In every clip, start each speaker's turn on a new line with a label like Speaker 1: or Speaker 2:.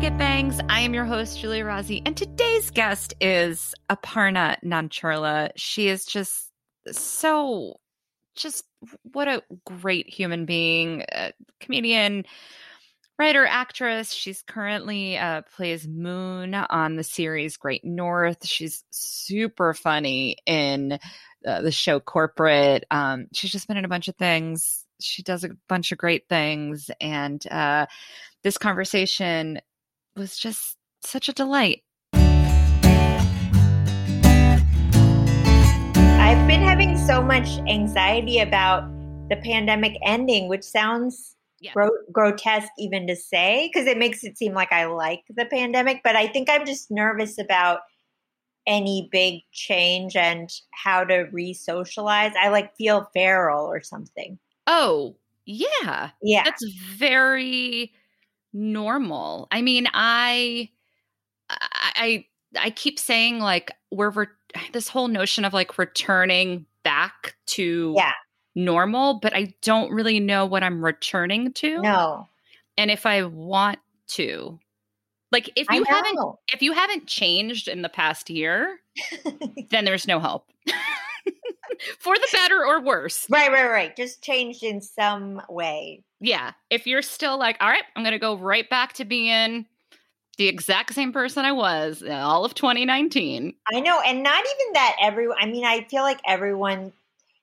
Speaker 1: Get Bangs? I am your host, Giulia Rozzi, and today's guest is Aparna Nancherla. She is just so, just what a great human being, comedian, writer, actress. She's currently uh, plays Moon on the series Great North. She's super funny in uh, the show Corporate. Um, she's just been in a bunch of things. She does a bunch of great things, and uh, this conversation was just such a delight.
Speaker 2: I've been having so much anxiety about the pandemic ending, which sounds
Speaker 1: Yeah.
Speaker 2: gro- grotesque even to say because it makes it seem like I like the pandemic. But I think I'm just nervous about any big change and how to re socialize. I like feel feral or something.
Speaker 1: Oh, yeah.
Speaker 2: Yeah.
Speaker 1: That's very normal. I mean, I I I, keep saying like we're re- this whole notion of like returning back to
Speaker 2: Yeah.
Speaker 1: normal, but I don't really know what I'm returning to
Speaker 2: No.
Speaker 1: and if I want to. Like if you haven't if you haven't changed in the past year, then there's no hope. For the better or worse.
Speaker 2: right, right, right. Just changed in some way.
Speaker 1: Yeah. If you're still like, all right, I'm going to go right back to being the exact same person I was all of 2019.
Speaker 2: I know, and not even that everyone. I mean, I feel like everyone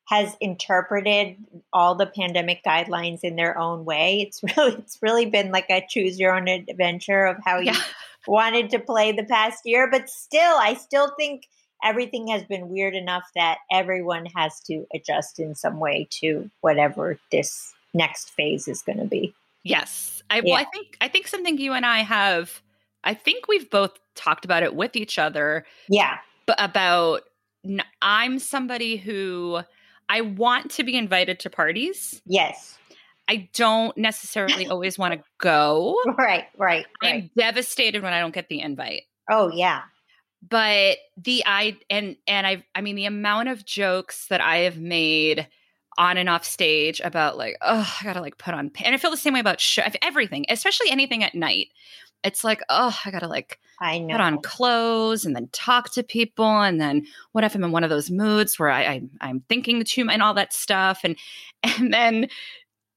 Speaker 2: has interpreted all the pandemic guidelines in their own way. It's really, it's really been like a choose your own adventure of how
Speaker 1: Yeah.
Speaker 2: you wanted to play the past year. But still, I still think everything has been weird enough that everyone has to adjust in some way to whatever this next phase is going to be.
Speaker 1: Yes. I, well, I think, I think something you and I have, I think we've both talked about it with each other,
Speaker 2: Yeah,
Speaker 1: but about I'm somebody who I want to be invited to parties.
Speaker 2: yes,
Speaker 1: I don't necessarily always want to go.
Speaker 2: right, right, right.
Speaker 1: I'm devastated when I don't get the invite.
Speaker 2: oh yeah,
Speaker 1: but the i and and i i mean the amount of jokes that i have made on and off stage about like oh i gotta like put on and i feel the same way about sh- everything especially anything at night it's like oh i gotta like
Speaker 2: I know.
Speaker 1: put on clothes and then talk to people and then what if i'm in one of those moods where i, I i'm thinking too much and all that stuff and and then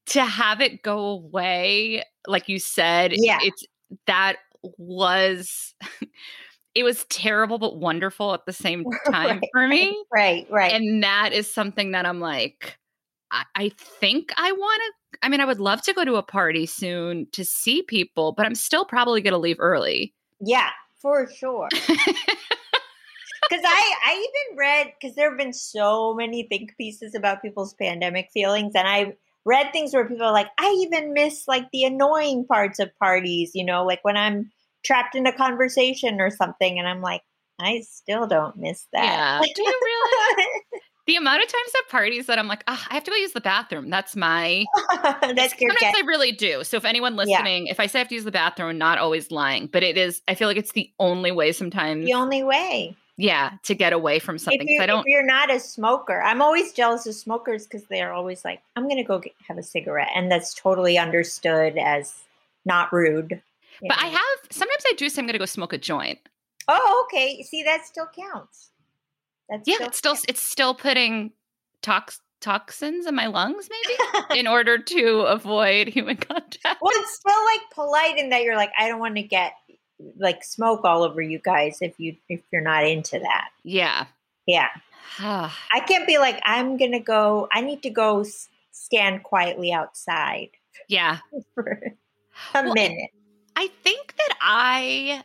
Speaker 1: to have it go away like you said
Speaker 2: Yeah.
Speaker 1: it's that was it was terrible but wonderful at the same time
Speaker 2: Right,
Speaker 1: for me
Speaker 2: right, right.
Speaker 1: and that is something that i'm like i, I think i want to i mean i would love to go to a party soon to see people but i'm still probably going to leave early
Speaker 2: Yeah, for sure. Because I, I even read because there have been so many think pieces about people's pandemic feelings, and I read things where people are like, I even miss like the annoying parts of parties, you know, like when I'm trapped in a conversation or something, and I'm like, I still don't miss
Speaker 1: Yeah.
Speaker 2: that.
Speaker 1: Do you really? the amount of times at parties that I'm like, oh, I have to go use the bathroom. That's my.
Speaker 2: That's your
Speaker 1: Sometimes. I really do. So if anyone
Speaker 2: Yeah.
Speaker 1: listening, if I say I have to use the bathroom, I'm not always lying, but it is. I feel like it's the only way sometimes.
Speaker 2: The only way.
Speaker 1: yeah, to get away from something.
Speaker 2: If, you,
Speaker 1: I don't.
Speaker 2: if you're not a smoker, I'm always jealous of smokers because they're always like, I'm going to go get, have a cigarette. And that's totally understood as not rude.
Speaker 1: But I have. Sometimes I do say I'm going to go smoke a joint.
Speaker 2: Oh, okay. See, that still counts. That's
Speaker 1: Yeah,
Speaker 2: still
Speaker 1: it's still it's still putting tox toxins in my lungs, maybe, in order to avoid human contact.
Speaker 2: well, it's still like polite in that you're like, I don't want to get like smoke all over you guys if you if you're not into that.
Speaker 1: Yeah.
Speaker 2: Yeah,
Speaker 1: Ah,
Speaker 2: I can't be like, I'm gonna go. I need to go stand quietly outside
Speaker 1: yeah.
Speaker 2: for a
Speaker 1: Well,
Speaker 2: minute.
Speaker 1: I think that I,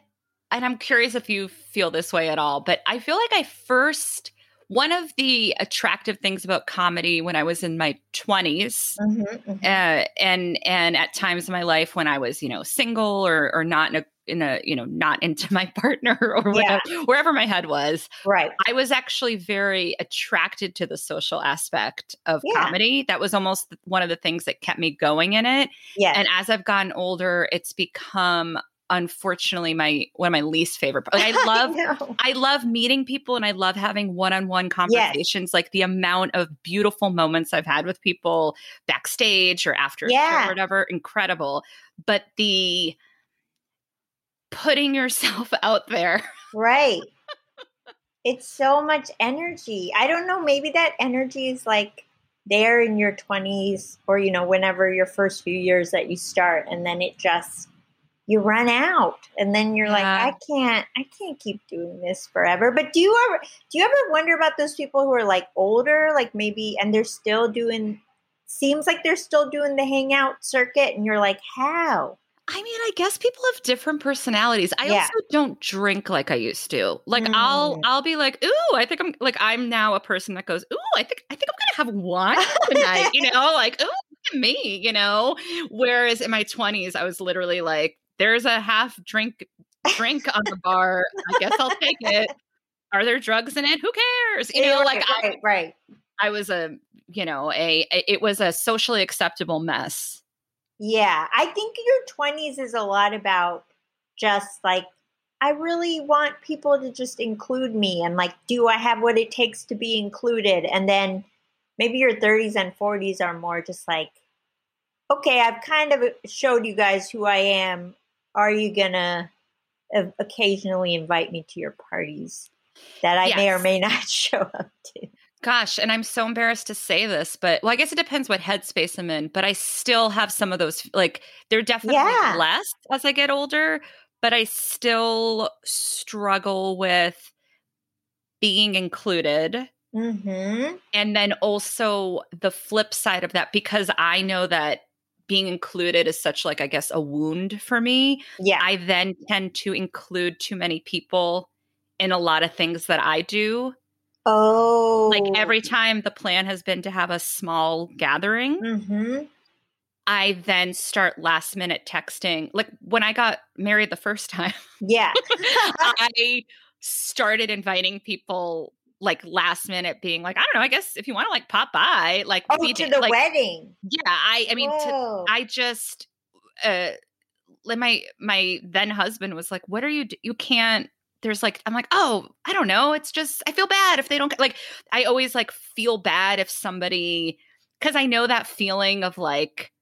Speaker 1: and I'm curious if you feel this way at all, but I feel like I first, one of the attractive things about comedy when I was in my 20s,
Speaker 2: Mhm, mhm.
Speaker 1: uh, and and at times in my life when I was, you know, single or or not in a in a you know not into my partner or
Speaker 2: Yeah.
Speaker 1: whatever, wherever my head was,
Speaker 2: Right.
Speaker 1: I was actually very attracted to the social aspect of
Speaker 2: Yeah.
Speaker 1: comedy. That was almost one of the things that kept me going in it.
Speaker 2: Yes.
Speaker 1: And as I've gotten older, it's become unfortunately my one of my least favorite. Like I love
Speaker 2: know.
Speaker 1: I love meeting people and I love having one-on-one conversations. Like the amount of beautiful moments I've had with people backstage or after
Speaker 2: Yeah.
Speaker 1: or whatever, incredible. But the putting yourself out there.
Speaker 2: Right. it's so much energy. I don't know, maybe that energy is like there in your 20s or you know whenever your first few years that you start and then it just you run out and then you're yeah. like i can't i can't keep doing this forever but do you ever do you ever wonder about those people who are like older like maybe and they're still doing seems like they're still doing the hangout circuit and you're like how
Speaker 1: I mean, I guess people have different personalities. I yeah. also don't drink like I used to. Like mm. I'll I'll be like, "Ooh, I think I'm like I'm now a person that goes, "Ooh, I think I think I'm going to have wine tonight." you know, like, "Ooh, me," you know? Whereas in my 20s, I was literally like, "There's a half drink drink on the bar. I guess I'll take it. Are there drugs in it? Who cares?" You know,
Speaker 2: right,
Speaker 1: like
Speaker 2: right, I, right.
Speaker 1: I was a, you know, a it was a socially acceptable mess
Speaker 2: yeah, I think your 20s is a lot about just like, I really want people to just include me and like, do I have what it takes to be included? And then maybe your 30s and 40s are more just like, okay, I've kind of showed you guys who I am. Are you gonna occasionally invite me to your parties that I yes. may or may not show up to?
Speaker 1: Gosh, and I'm so embarrassed to say this, but well, I guess it depends what headspace I'm in, but I still have some of those like they're definitely yeah. less as I get older, but I still struggle with being included.
Speaker 2: Mm-hmm.
Speaker 1: And then also the flip side of that, because I know that being included is such like I guess a wound for me.
Speaker 2: Yeah.
Speaker 1: I then tend to include too many people in a lot of things that I do
Speaker 2: Oh.
Speaker 1: Like every time the plan has been to have a small gathering,
Speaker 2: mm-hmm.
Speaker 1: I then start last minute texting. Like when I got married the first time.
Speaker 2: Yeah.
Speaker 1: I started inviting people like last minute being like, I don't know, I guess if you want to like pop by, like
Speaker 2: oh, to the
Speaker 1: like,
Speaker 2: wedding.
Speaker 1: Yeah. I I mean to, I just uh like my my then husband was like, What are you do- you can't there's like I'm like, "Oh, I don't know, it's just I feel bad if they don't like I always like feel bad if somebody cuz I know that feeling of like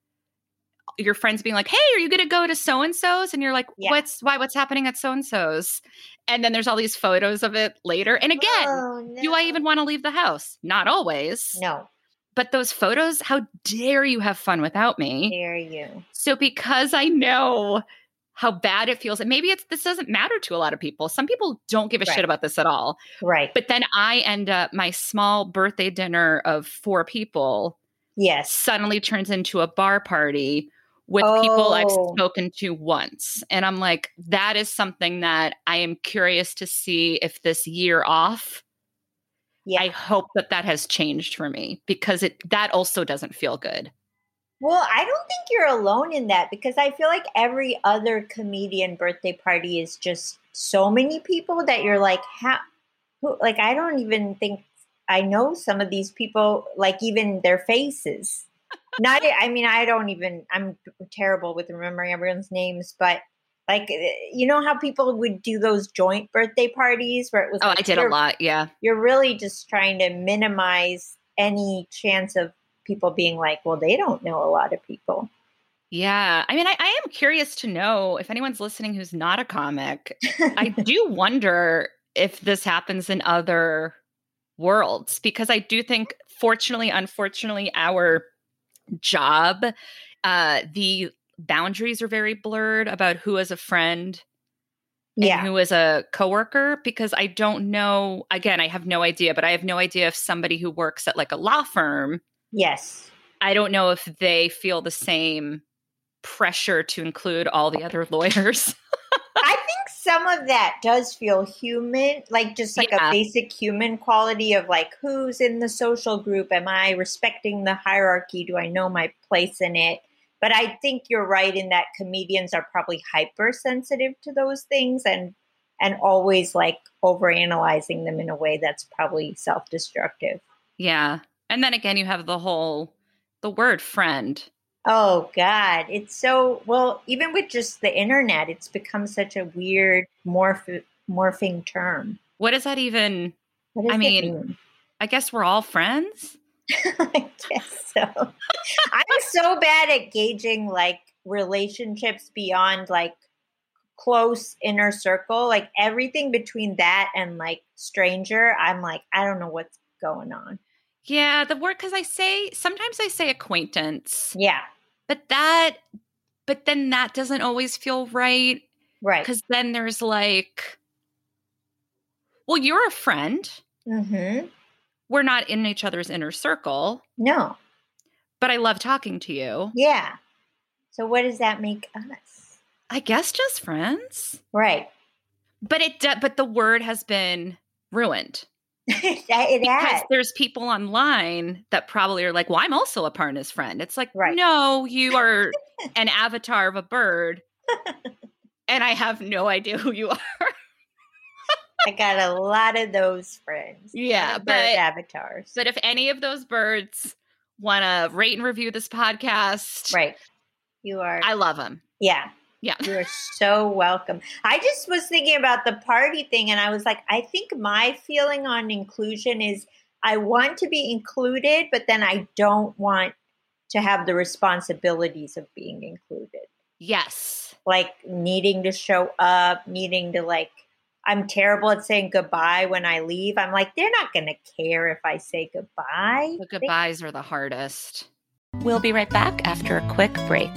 Speaker 1: your friends being like, "Hey, are you going to go to so and so's?" and you're like, yeah. "What's why what's happening at so and so's?" And then there's all these photos of it later. And again, oh, no. do I even want to leave the house? Not always.
Speaker 2: No.
Speaker 1: But those photos, how dare you have fun without me?
Speaker 2: Dare you.
Speaker 1: So because I know how bad it feels. And maybe it's this doesn't matter to a lot of people. Some people don't give a right. shit about this at all.
Speaker 2: Right.
Speaker 1: But then I end up my small birthday dinner of four people.
Speaker 2: Yes.
Speaker 1: Suddenly turns into a bar party with oh. people I've oh. spoken to once. And I'm like, that is something that I am curious to see if this year off. Yeah. I hope that that has changed for me because it that also doesn't feel good.
Speaker 2: Well, I don't think you're alone in that because I feel like every other comedian birthday party is just so many people that you're like, how, who, like, I don't even think I know some of these people, like, even their faces. Not, I mean, I don't even, I'm terrible with remembering everyone's names, but like, eh, you know how people would do those joint birthday parties where it was,
Speaker 1: oh,
Speaker 2: like,
Speaker 1: I did a lot. Yeah.
Speaker 2: You're really just trying to minimize any chance of people being like, well, they don't know a lot of people.
Speaker 1: Yeah. I mean, I, I am curious to know if anyone's listening who's not a comic. I do wonder if this happens in other worlds because I do think, fortunately, unfortunately, our job, uh, the boundaries are very blurred about who is a friend
Speaker 2: yeah.
Speaker 1: who is a coworker because I don't know. Again, I have no idea, but I have no idea if somebody who works at like a law firm
Speaker 2: Yes.
Speaker 1: I don't know if they feel the same pressure to include all the other lawyers.
Speaker 2: Some of that does feel human, like just like yeah. a basic human quality of like who's in the social group? Am I respecting the hierarchy? Do I know my place in it? But I think you're right in that comedians are probably hypersensitive to those things and and always like overanalyzing them in a way that's probably self-destructive.
Speaker 1: Yeah. And then again, you have the whole the word friend.
Speaker 2: Oh God, it's so well. Even with just the internet, it's become such a weird morph morphing term.
Speaker 1: What does that even?
Speaker 2: Does
Speaker 1: I mean, mean, I guess we're all friends.
Speaker 2: I guess so. I'm so bad at gauging like relationships beyond like close inner circle, like everything between that and like stranger, I'm like, I don't know what's going on.
Speaker 1: Yeah, the word because I say sometimes I say acquaintance.
Speaker 2: Yeah.
Speaker 1: But that but then that doesn't always feel right.
Speaker 2: Right.
Speaker 1: Because then there's like, well, you're a friend.
Speaker 2: Mm-hmm.
Speaker 1: We're not in each other's inner circle.
Speaker 2: No.
Speaker 1: But I love talking to you.
Speaker 2: Yeah. So what does that make us?
Speaker 1: I guess just friends.
Speaker 2: Right.
Speaker 1: But it but the word has been ruined.
Speaker 2: it
Speaker 1: because
Speaker 2: has.
Speaker 1: there's people online that probably are like, "Well, I'm also Aparna's friend." It's like,
Speaker 2: Right.
Speaker 1: no, you are an avatar of a bird, and I have no idea who you are.
Speaker 2: I got a lot of those friends.
Speaker 1: Yeah, but-
Speaker 2: avatars.
Speaker 1: But if any of those birds want to rate and review this podcast,
Speaker 2: right. You are
Speaker 1: I love them.
Speaker 2: yeah.
Speaker 1: Yeah.
Speaker 2: You are so welcome. I just was thinking about the party thing and I was like, I think my feeling on inclusion is I want to be included, but then I don't want to have the responsibilities of being included.
Speaker 1: Yes.
Speaker 2: Like needing to show up, needing to like I'm terrible at saying goodbye when I leave. I'm like, they're not going to care if I say goodbye.
Speaker 1: The goodbyes are the hardest. We'll be right back after a quick break.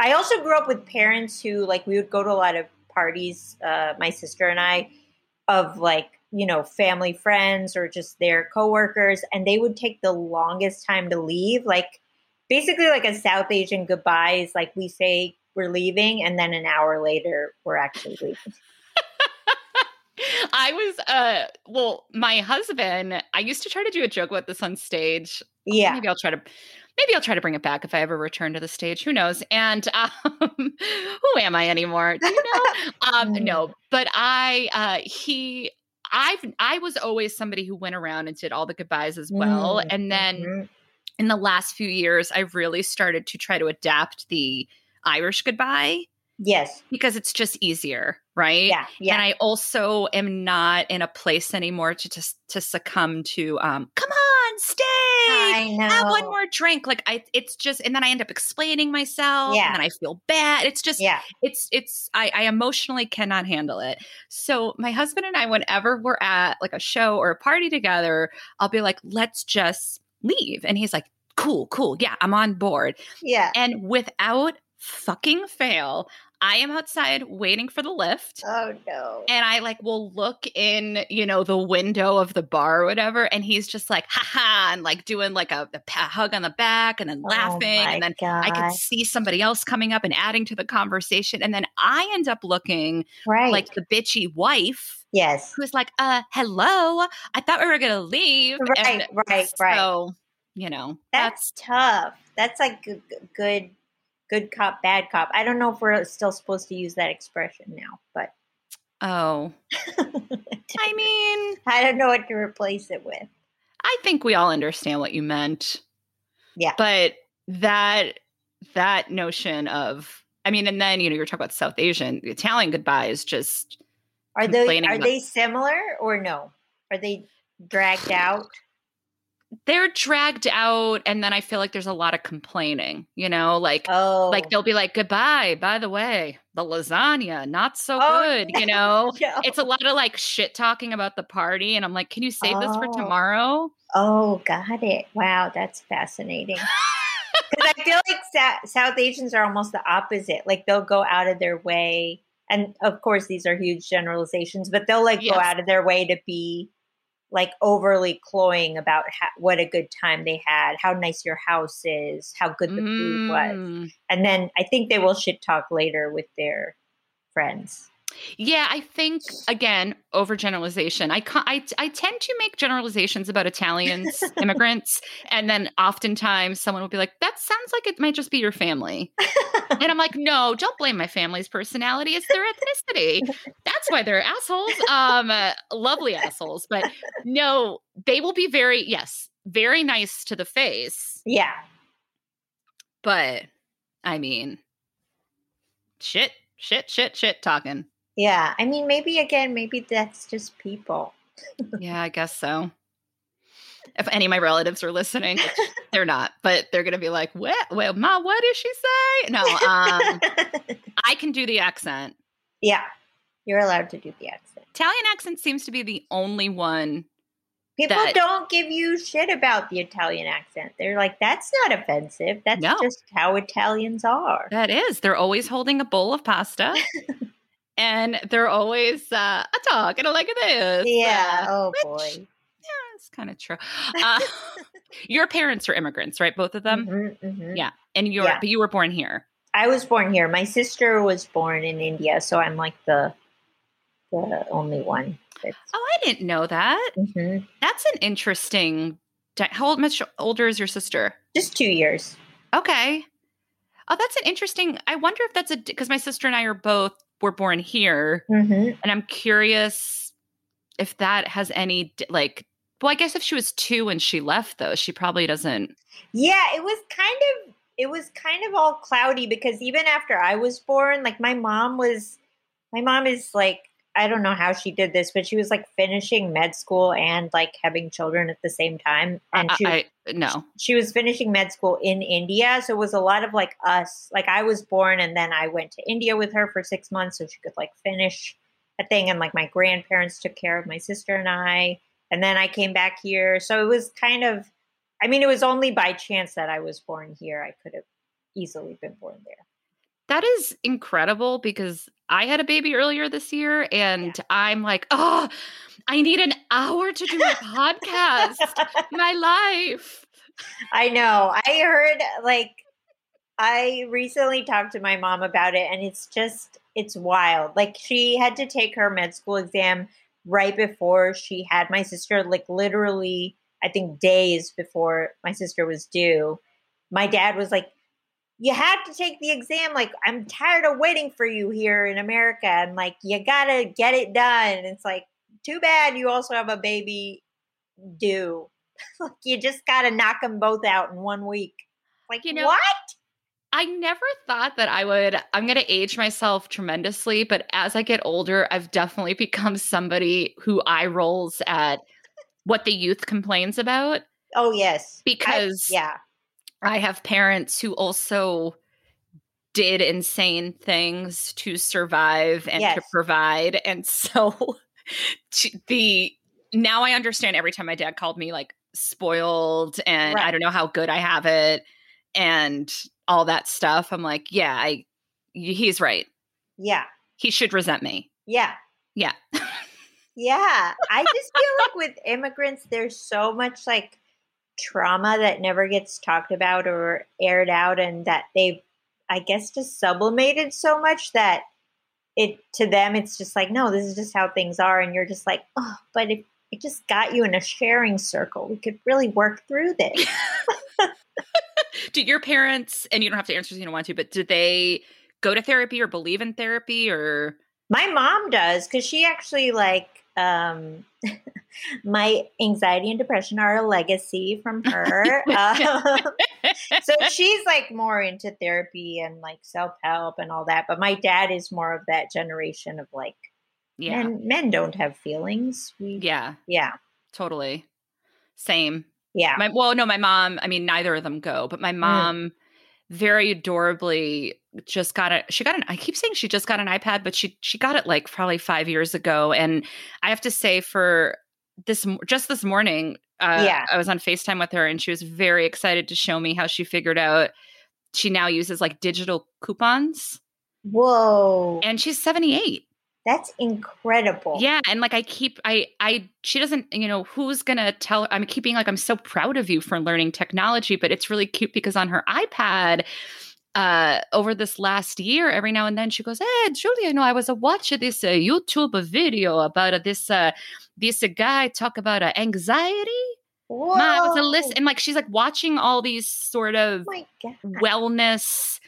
Speaker 2: I also grew up with parents who like we would go to a lot of parties, uh, my sister and I, of like you know family friends or just their coworkers, and they would take the longest time to leave. Like basically like a South Asian goodbye is like we say we're leaving, and then an hour later we're actually leaving.
Speaker 1: I was uh well, my husband, I used to try to do a joke about this on stage.
Speaker 2: Yeah,
Speaker 1: Maybe I'll try to maybe I'll try to bring it back if I ever return to the stage. Who knows? And um who am I anymore? Do you know? um no, but I uh he I've I was always somebody who went around and did all the goodbyes as well.
Speaker 2: Mm,
Speaker 1: And then in the last few years I've really started to try to adapt the Irish goodbye
Speaker 2: yes,
Speaker 1: because it's just easier, right?
Speaker 2: yeah, yeah,
Speaker 1: And I also am not in a place anymore to just to succumb to um come on, stay.
Speaker 2: I know.
Speaker 1: Have one more drink. Like I it's just and then I end up explaining myself
Speaker 2: Yeah.
Speaker 1: and then I feel bad. It's just
Speaker 2: Yeah,
Speaker 1: it's it's I, I emotionally cannot handle it. So my husband and I, whenever we're at like a show or a party together, I'll be like, let's just leave. And he's like, cool, cool. Yeah, I'm on board.
Speaker 2: yeah.
Speaker 1: And without fucking fail, I am outside waiting for the lift
Speaker 2: Oh no.
Speaker 1: and I like will look in, you know, the window of the bar or whatever, and he's just like, haha, and like doing like a, a hug on the back and then laughing.
Speaker 2: Oh
Speaker 1: and then
Speaker 2: God.
Speaker 1: I can see somebody else coming up and adding to the conversation. And then I end up looking
Speaker 2: right.
Speaker 1: like the bitchy wife
Speaker 2: yes.
Speaker 1: who's like, uh, hello, I thought we were going to leave.
Speaker 2: Right,
Speaker 1: And
Speaker 2: right, right.
Speaker 1: So, you know,
Speaker 2: That's tough. That's like g- g- good, good cop, bad cop. I don't know if we're still supposed to use that expression now, but
Speaker 1: oh, I mean,
Speaker 2: I don't know what to replace it with.
Speaker 1: I think we all understand what you meant.
Speaker 2: Yeah.
Speaker 1: But that that notion of I mean, and then you know, you're talking about South Asian, the Italian goodbye is just
Speaker 2: Are they are
Speaker 1: about-
Speaker 2: they similar or no? Are they dragged out?
Speaker 1: They're dragged out and then I feel like there's a lot of complaining, you know, like
Speaker 2: Oh,
Speaker 1: like they'll be like, Goodbye, by the way, the lasagna, not so
Speaker 2: Oh,
Speaker 1: good, you know.
Speaker 2: no.
Speaker 1: It's a lot of like shit talking about the party, and I'm like, Can you save this for
Speaker 2: Oh.
Speaker 1: tomorrow?
Speaker 2: oh, got it. Wow, that's fascinating. Because I feel like Sa- South Asians are almost the opposite. Like they'll go out of their way, and of course these are huge generalizations, but they'll like
Speaker 1: Yes.
Speaker 2: go out of their way to be like overly cloying about ha- what a good time they had, how nice your house is, how good the food was,
Speaker 1: Mm.
Speaker 2: and then I think they will shit talk later with their friends.
Speaker 1: Yeah, I think again overgeneralization. I, I I tend to make generalizations about Italians, immigrants, and then oftentimes someone will be like, "That sounds like it might just be your family," and I'm like, "No, don't blame my family's personality. It's their ethnicity. That's why they're assholes. Um, uh, lovely assholes, but no, they will be very yes, very nice to the face,
Speaker 2: Yeah,
Speaker 1: but I mean, shit, shit, shit, shit talking."
Speaker 2: Yeah. I mean, maybe again, maybe that's just people.
Speaker 1: Yeah, I guess so. If any of my relatives are listening, they're not, but they're going to be like, "What? Well, ma, what did she say?" No, um, I can do the accent.
Speaker 2: Yeah, you're allowed to do the accent.
Speaker 1: Italian accent seems to be the only one.
Speaker 2: People
Speaker 1: That-
Speaker 2: don't give you shit about the Italian accent. They're like, that's not offensive. That's
Speaker 1: No.
Speaker 2: just how Italians are.
Speaker 1: That is, they're always holding a bowl of pasta. and they're always uh, a talking like this.
Speaker 2: Yeah.
Speaker 1: Uh,
Speaker 2: Oh
Speaker 1: which-
Speaker 2: boy.
Speaker 1: yeah, it's kind of true. Uh, your parents are immigrants, right? Both of them?
Speaker 2: Mhm, mhm.
Speaker 1: Yeah. And you're,
Speaker 2: Yeah.
Speaker 1: but you were born here.
Speaker 2: I was born here. My sister was born in India, so I'm like the the only one. That's,
Speaker 1: Oh, I didn't know that.
Speaker 2: Mhm.
Speaker 1: That's an interesting. di- How old, much older is your sister?
Speaker 2: Just two years.
Speaker 1: Okay. Oh, that's an interesting. I wonder if that's a because my sister and I are both were born here,
Speaker 2: hmm
Speaker 1: and I'm curious if that has any like. Well, I guess if she was two when she left, though, she probably doesn't.
Speaker 2: Yeah, it was kind of it was kind of all cloudy because even after I was born, like my mom was my mom is like I don't know how she did this, but she was like finishing med school and like having children at the same time. And
Speaker 1: I,
Speaker 2: she
Speaker 1: I no.
Speaker 2: she was finishing med school in India, so it was a lot of like us. Like I was born and then I went to India with her for 6 months so she could like finish a thing and like my grandparents took care of my sister and I and then I came back here. So it was kind of I mean it was only by chance that I was born here. I could have easily been born there.
Speaker 1: That is incredible because I had a baby earlier this year and I'm like, oh, I need an hour to do a podcast. My life.
Speaker 2: I know. I heard like I recently talked to my mom about it and it's just it's wild. Like she had to take her med school exam right before she had my sister like literally I think days before my sister was due. My dad was like you have to take the exam like I'm tired of waiting for you here in America and like you got to get it done. And it's like too bad you also have a baby due like you just got to knock them both out in one week. Like
Speaker 1: You know-
Speaker 2: what?
Speaker 1: I never thought that I would. I'm going to age myself tremendously, but as I get older, I've definitely become somebody who eye rolls at what the youth complains about
Speaker 2: Oh yes, I-
Speaker 1: because
Speaker 2: yeah,
Speaker 1: I have parents who also did insane things to survive and to provide. And so the now I understand every time my dad called me like spoiled and I don't know how good I have it and all that stuff. I'm like, yeah, I he's right.
Speaker 2: yeah,
Speaker 1: He should resent me.
Speaker 2: yeah,
Speaker 1: Yeah.
Speaker 2: yeah. I just feel like with immigrants, there's so much like trauma that never gets talked about or aired out, and that they've, I guess, just sublimated so much that it to them it's just like, no, this is just how things are, and you're just like, oh, but if it just got you in a sharing circle, we could really work through this.
Speaker 1: Do your parents and you don't have to answer if you don't want to, but do they go to therapy or believe in therapy or
Speaker 2: My mom does because she actually like um, my anxiety and depression are a legacy from her. um, so she's like more into therapy and like self help and all that. But my dad is more of that generation of like
Speaker 1: yeah.
Speaker 2: men. Men don't have feelings. We,
Speaker 1: Yeah,
Speaker 2: yeah,
Speaker 1: totally. Same.
Speaker 2: yeah.
Speaker 1: My well, no, my mom, I mean neither of them go, but my mom very adorably just got it. She got an I keep saying she just got an iPad, but she she got it like probably 5 years ago and I have to say for this just this morning uh,
Speaker 2: Yeah.
Speaker 1: I was on FaceTime with her and she was very excited to show me how she figured out she now uses like digital coupons
Speaker 2: Whoa,
Speaker 1: and she's 78.
Speaker 2: that's incredible.
Speaker 1: Yeah, and like I keep I I she doesn't, you know, who's going to tell I'm keeping like I'm so proud of you for learning technology, but it's really cute because on her iPad uh over this last year every now and then she goes hey Giulia you know i was uh, watching this uh, youtube video about uh, this uh this uh, guy talk about uh, anxiety.
Speaker 2: Whoa.
Speaker 1: Ma, I was a list and like she's like watching all these sort of
Speaker 2: Oh
Speaker 1: wellness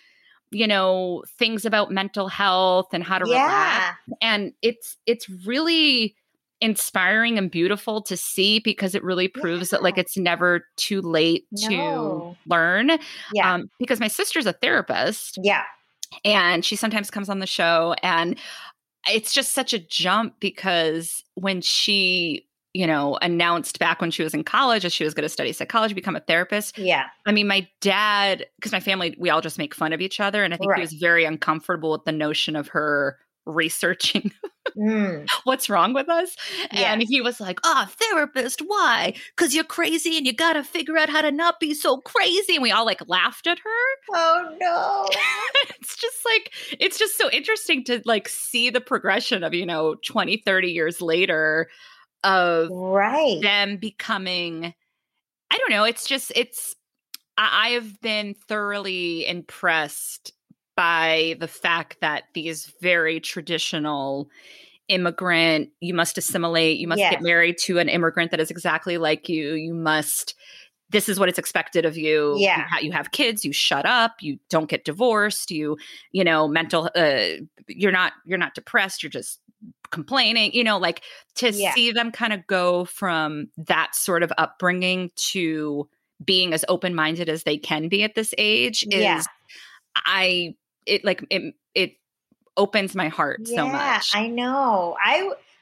Speaker 1: you know things about mental health and how to relax and it's it's really inspiring and beautiful to see because it really proves that like it's never too late to learn
Speaker 2: Yeah.
Speaker 1: um, because my sister's a therapist
Speaker 2: yeah.
Speaker 1: and she sometimes comes on the show and it's just such a jump because when she you know announced back when she was in college that she was going to study psychology become a therapist
Speaker 2: Yeah.
Speaker 1: I mean, my dad, because my family, we all just make fun of each other. And I think
Speaker 2: Right.
Speaker 1: he was very uncomfortable with the notion of her researching
Speaker 2: Mm.
Speaker 1: what's wrong with us. And he was like, Oh, therapist, why? Because you're crazy and you got to figure out how to not be so crazy. And we all like laughed at her.
Speaker 2: Oh no.
Speaker 1: it's just like, it's just so interesting to like see the progression of, you know, 20, 30 years later of
Speaker 2: right.
Speaker 1: them becoming i don't know it's just it's i I have been thoroughly impressed by the fact that these very traditional immigrant you must assimilate you must
Speaker 2: Yes.
Speaker 1: get married to an immigrant that is exactly like you you must this is what it's expected of you
Speaker 2: Yeah.
Speaker 1: you, ha- you have kids you shut up you don't get divorced you you know mental uh you're not you're not depressed you're just complaining you know like to
Speaker 2: Yeah.
Speaker 1: see them kind of go from that sort of upbringing to being as open-minded as they can be at this age is
Speaker 2: Yeah.
Speaker 1: i it like it it opens my heart so much
Speaker 2: I know. I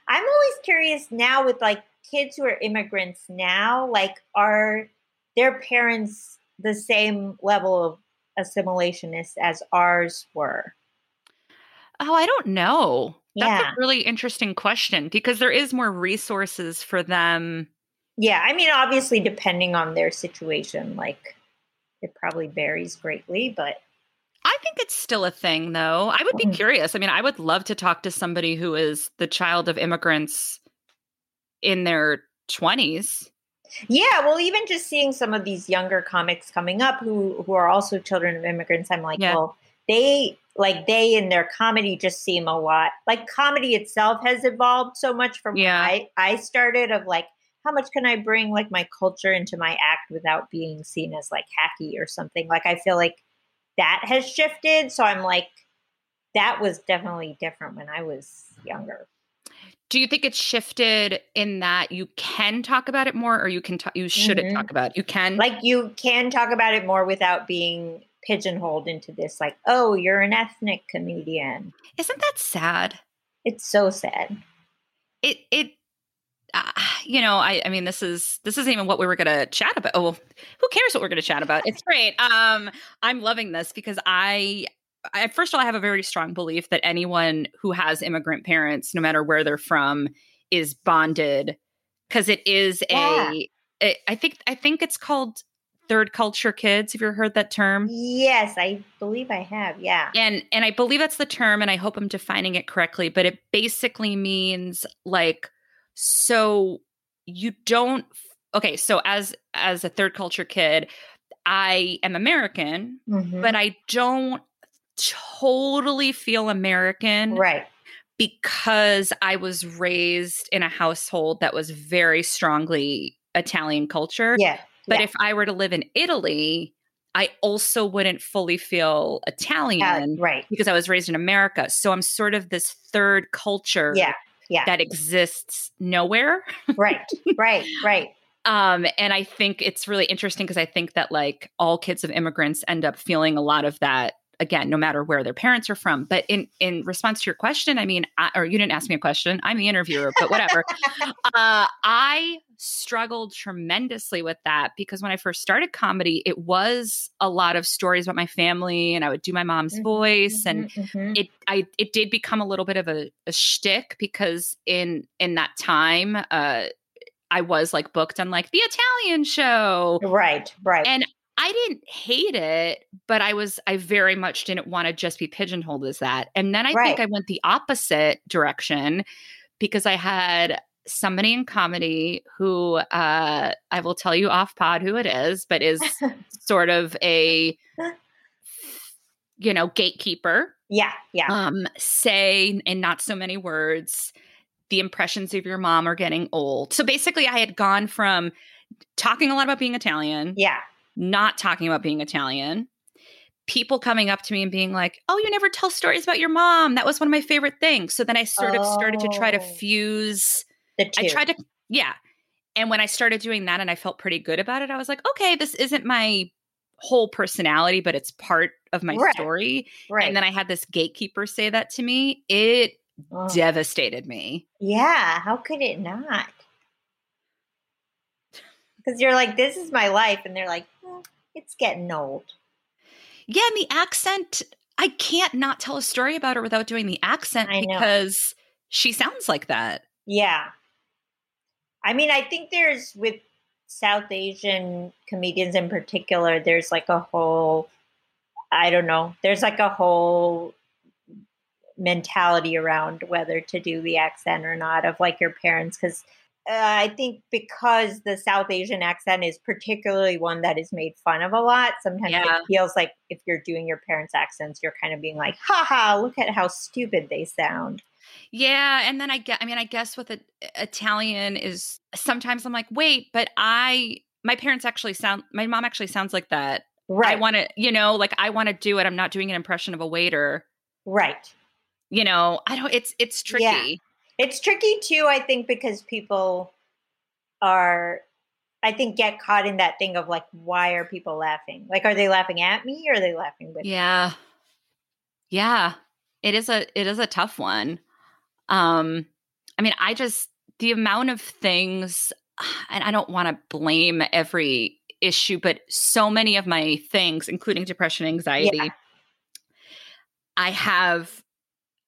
Speaker 2: I'm always curious now with like kids who are immigrants now, like are their parents the same level of assimilationist as ours were?
Speaker 1: oh i don't know that's
Speaker 2: Yeah.
Speaker 1: a really interesting question because there is more resources for them
Speaker 2: Yeah, I mean obviously depending on their situation, like it probably varies greatly, but
Speaker 1: I think it's still a thing, though. I would be
Speaker 2: Mhm.
Speaker 1: curious. I mean, I would love to talk to somebody who is the child of immigrants in their 20s.
Speaker 2: Yeah, well, even just seeing some of these younger comics coming up who who are also children of immigrants, I'm like,
Speaker 1: Yeah.
Speaker 2: well, they like they in their comedy just seem a lot like comedy itself has evolved so much from
Speaker 1: Yeah.
Speaker 2: I I started of like how much can I bring like my culture into my act without being seen as like hacky or something? Like I feel like that has shifted, so I'm like that was definitely different when I was younger.
Speaker 1: Do you think it's shifted in that you can talk about it more or you can talk you shouldn't
Speaker 2: Mhm.
Speaker 1: talk about it? You can
Speaker 2: like you can talk about it more without being pigeonholed into this like oh you're an ethnic comedian
Speaker 1: Isn't that sad?
Speaker 2: it's so sad
Speaker 1: It it uh, you know, I I mean this is this isn't even what we were going to chat about. Oh, well, who cares what we're going to chat about? It's great. Um I'm loving this because I I, first of all, I have a very strong belief that anyone who has immigrant parents, no matter where they're from, is bonded because it is
Speaker 2: Yeah.
Speaker 1: a. It, I think I think it's called third culture kids. Have you ever heard that term?
Speaker 2: yes i believe i have yeah
Speaker 1: And and I believe that's the term, and I hope I'm defining it correctly. But it basically means like so you don't. Okay, so as as a third culture kid, I am American,
Speaker 2: Mhm.
Speaker 1: but I don't totally feel American
Speaker 2: right
Speaker 1: because I was raised in a household that was very strongly Italian culture.
Speaker 2: yeah
Speaker 1: But
Speaker 2: yeah.
Speaker 1: if I were to live in Italy, I also wouldn't fully feel Italian
Speaker 2: Uh, right
Speaker 1: because I was raised in America. So I'm sort of this third culture
Speaker 2: yeah yeah
Speaker 1: that exists nowhere.
Speaker 2: right right right
Speaker 1: Um, and I think it's really interesting because I think that like all kids of immigrants end up feeling a lot of that again, no matter where their parents are from. But in in response to your question, I mean, I, or you didn't ask me a question. I'm the interviewer, but whatever. uh, I struggled tremendously with that because when I first started comedy, it was a lot of stories about my family, and I would do my mom's
Speaker 2: Mhm,
Speaker 1: voice, and
Speaker 2: Mhm, mhm.
Speaker 1: it I it did become a little bit of a, a shtick because in in that time, uh, I was like booked on like the Italian show,
Speaker 2: right right
Speaker 1: and I didn't hate it, but I was I very much didn't want to just be pigeonholed as that. And then I think I went the opposite direction because I had somebody in comedy who uh I will tell you off pod who it is, but is sort of a you know, gatekeeper
Speaker 2: yeah yeah
Speaker 1: um, say in not so many words the impressions of your mom are getting old. So basically, I had gone from talking a lot about being Italian,
Speaker 2: yeah
Speaker 1: not talking about being Italian, people coming up to me and being like, Oh, you never tell stories about your mom. That was one of my favorite things. So then I sort of started to try to
Speaker 2: Oh.
Speaker 1: fuse.
Speaker 2: The two
Speaker 1: I tried to, yeah. And when I started doing that and I felt pretty good about it, I was like, okay, this isn't my whole personality, but it's part of my
Speaker 2: Right.
Speaker 1: story.
Speaker 2: right
Speaker 1: And then I had this gatekeeper say that to me. It
Speaker 2: Oh.
Speaker 1: devastated me.
Speaker 2: yeah how could it not because you're like this is my life and they're like "Hmm, it's getting old
Speaker 1: Yeah, and the accent, I can't not tell a story about her without doing the accent because she sounds like that.
Speaker 2: Yeah. I mean, I think there's with South Asian comedians in particular, there's like a whole, I don't know, there's like a whole mentality around whether to do the accent or not of like your parents. Because uh, I think because the South Asian accent is particularly one that is made fun of a lot, sometimes
Speaker 1: Yeah.
Speaker 2: it feels like if you're doing your parents' accents, you're kind of being like, haha, look at how stupid they sound.
Speaker 1: Yeah, and then I get I mean I guess with a, Italian is sometimes I'm like, "Wait, but I my parents actually sound my mom actually sounds like that.
Speaker 2: Right.
Speaker 1: I want to, you know, like I want to do it. I'm not doing an impression of a waiter.
Speaker 2: right.
Speaker 1: You know, I don't it's it's tricky.
Speaker 2: Yeah. It's tricky too, I think, because people are, I think, get caught in that thing of like, why are people laughing? Like, are they laughing at me or are they laughing with me?
Speaker 1: Yeah. Yeah. It is a it is a tough one. Um I mean, I just the amount of things and I don't want to blame every issue, but so many of my things, including depression, anxiety, I have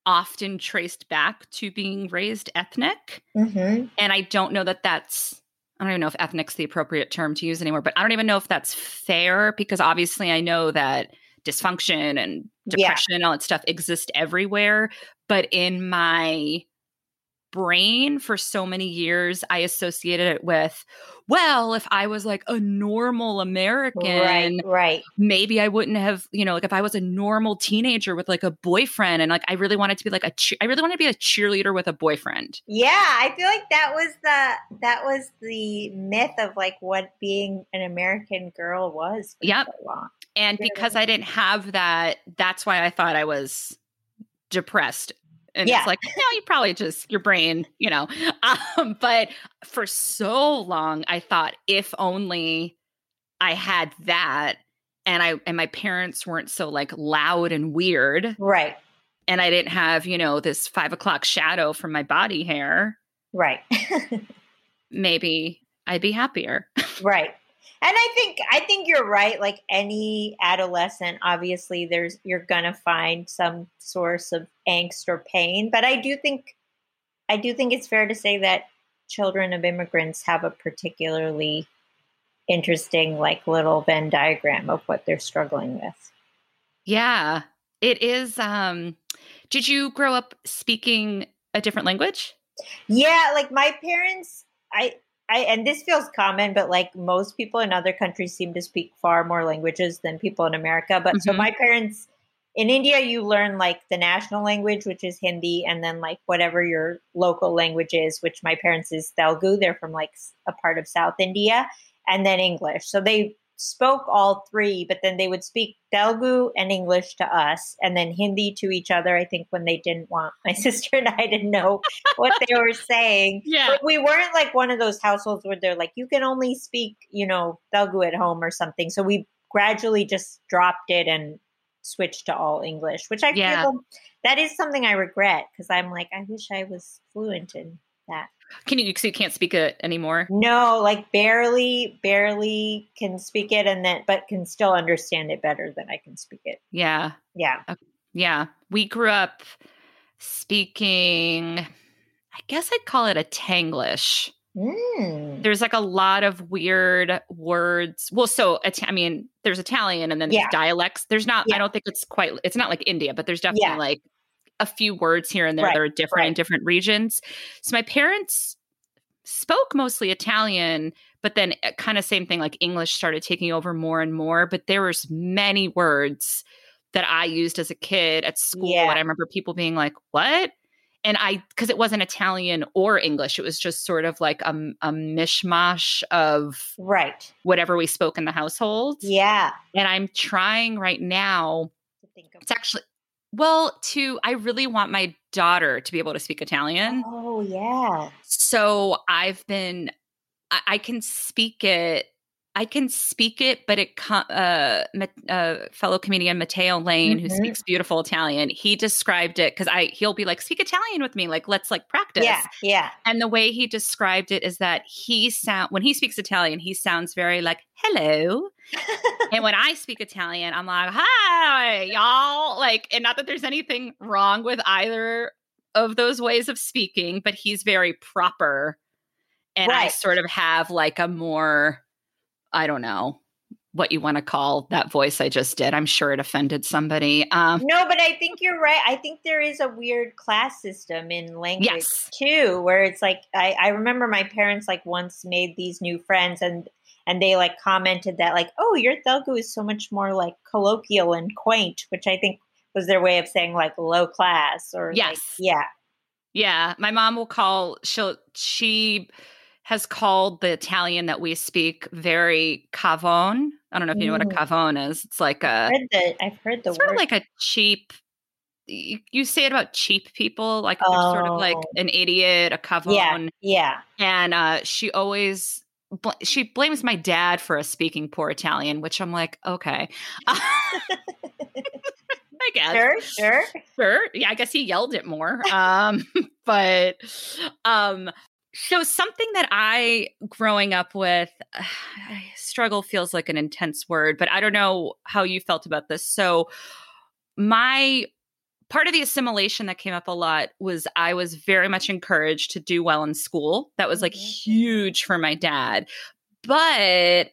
Speaker 1: often traced back to being raised ethnic.
Speaker 2: Mm-hmm.
Speaker 1: And I don't know that that's, I don't even know if ethnic's the appropriate term to use anymore, but I don't even know if that's fair because obviously I know that dysfunction and
Speaker 2: Yeah.
Speaker 1: depression and all that stuff exist everywhere. But in my brain for so many years, I associated it with, well, if I was like a normal American,
Speaker 2: Right, right.
Speaker 1: maybe I wouldn't have, you know, like if I was a normal teenager with like a boyfriend and like I really wanted to be like a, che- I really wanted to be a cheerleader with a boyfriend.
Speaker 2: Yeah, I feel like that was the that was the myth of like what being an American girl was for
Speaker 1: Yep.
Speaker 2: so long.
Speaker 1: And because I didn't have that, that's why I thought I was depressed. And
Speaker 2: Yeah.
Speaker 1: it's like, no, you probably just your brain, you know. Um, but for so long, I thought if only I had that, and I and my parents weren't so like loud and weird,
Speaker 2: Right,
Speaker 1: and I didn't have you know this five o'clock shadow from my body hair,
Speaker 2: right.
Speaker 1: maybe I'd be happier.
Speaker 2: Right. And I think I think you're right. Like any adolescent, obviously there's you're gonna find some source of angst or pain. But I do think I do think it's fair to say that children of immigrants have a particularly interesting like little Venn diagram of what they're struggling with.
Speaker 1: Yeah, it is. Um, did you grow up speaking a different language?
Speaker 2: Yeah, like my parents, I, I, and this feels common, but like most people in other countries seem to speak far more languages than people in America. But so
Speaker 1: Mhm.
Speaker 2: my parents in India, you learn like the national language, which is Hindi, and then like whatever your local language is, which my parents is Telugu. They're from like a part of South India, and then English. So they spoke all three, but then they would speak Telugu and English to us, and then Hindi to each other. I think when they didn't want my sister and I to know what they were saying.
Speaker 1: Yeah.
Speaker 2: But we weren't like one of those households where they're like, you can only speak, you know, Telugu at home or something. So we gradually just dropped it and switched to all English, which I
Speaker 1: Yeah.
Speaker 2: feel that is something I regret because I'm like, I wish I was fluent in that.
Speaker 1: Can you? You can't speak it anymore?
Speaker 2: No, like barely, barely can speak it, and then but can still understand it better than I can speak it.
Speaker 1: Yeah,
Speaker 2: Yeah,
Speaker 1: yeah. We grew up speaking. I guess I'd call it a Tanglish.
Speaker 2: mm.
Speaker 1: There's like a lot of weird words. Well, so I mean, there's Italian and then there's
Speaker 2: Yeah.
Speaker 1: dialects. There's not.
Speaker 2: Yeah.
Speaker 1: I don't think it's quite. It's not like India, but there's definitely
Speaker 2: Yeah.
Speaker 1: like a few words here and there
Speaker 2: Right,
Speaker 1: that are different in different regions. So my parents spoke mostly Italian, but then eh, kind of same thing. Like English started taking over more and more. But there was many words that I used as a kid at school,
Speaker 2: Yeah.
Speaker 1: and I remember people being like, "What?" and I because it wasn't Italian or English, it was just sort of like a, a mishmash of
Speaker 2: right.
Speaker 1: whatever we spoke in the household.
Speaker 2: Yeah.
Speaker 1: And I'm trying right now.
Speaker 2: To think of-
Speaker 1: It's actually well, to I really want my daughter to be able to speak Italian.
Speaker 2: Oh yeah.
Speaker 1: So I've been I, I can speak it I can speak it, but it uh, uh fellow comedian Matteo Lane, mm-hmm. who speaks beautiful Italian, he described it because I he'll be like, speak Italian with me, like let's like practice.
Speaker 2: Yeah, yeah.
Speaker 1: And the way he described it is that he sound when he speaks Italian, he sounds very like hello. and when I speak Italian, I'm like, hi, y'all. Like, and not that there's anything wrong with either of those ways of speaking, but he's very proper. And right. I sort of have like a more I don't know what you want to call that voice I just did. I'm sure it offended somebody. Um,
Speaker 2: no, but I think you're right. I think there is a weird class system in language yes. too, where it's like I, I remember my parents like once made these new friends and and they like commented that like, oh, your Telugu is so much more like colloquial and quaint, which I think was their way of saying like low class or
Speaker 1: yes,
Speaker 2: like, yeah,
Speaker 1: yeah. My mom will call she'll she has called the Italian that we speak very cavone. I don't know if you know what a mm. cavone is. It's like a.
Speaker 2: I've heard the, I've heard the
Speaker 1: sort word. of like a cheap. You, you, say it about cheap people, like oh. sort of like oh. an idiot, a cavone.
Speaker 2: Yeah, yeah.
Speaker 1: And uh, she always she blames my dad for us speaking poor Italian, which I'm like, okay. I guess.
Speaker 2: Sure, sure.
Speaker 1: Sure. Yeah, I guess he yelled it more. Um, but um so something that I growing up with struggle feels like an intense word, but I don't know how you felt about this. So my part of the assimilation that came up a lot was I was very much encouraged to do well in school. That was like mm-hmm. huge for my dad. But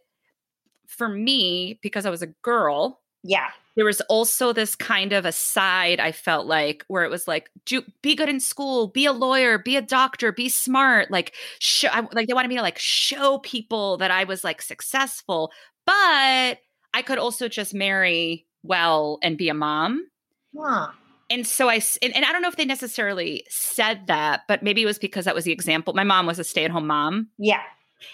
Speaker 1: for me, because I was a girl,
Speaker 2: yeah
Speaker 1: there was also this kind of a side I felt like where it was like, do, be good in school, be a lawyer, be a doctor, be smart. Like, show, I, like they wanted me to like show people that I was like successful, but I could also just marry well and be a mom.
Speaker 2: Huh.
Speaker 1: And so I, and, and I don't know if they necessarily said that, but maybe it was because that was the example. My mom was a stay at home mom.
Speaker 2: Yeah.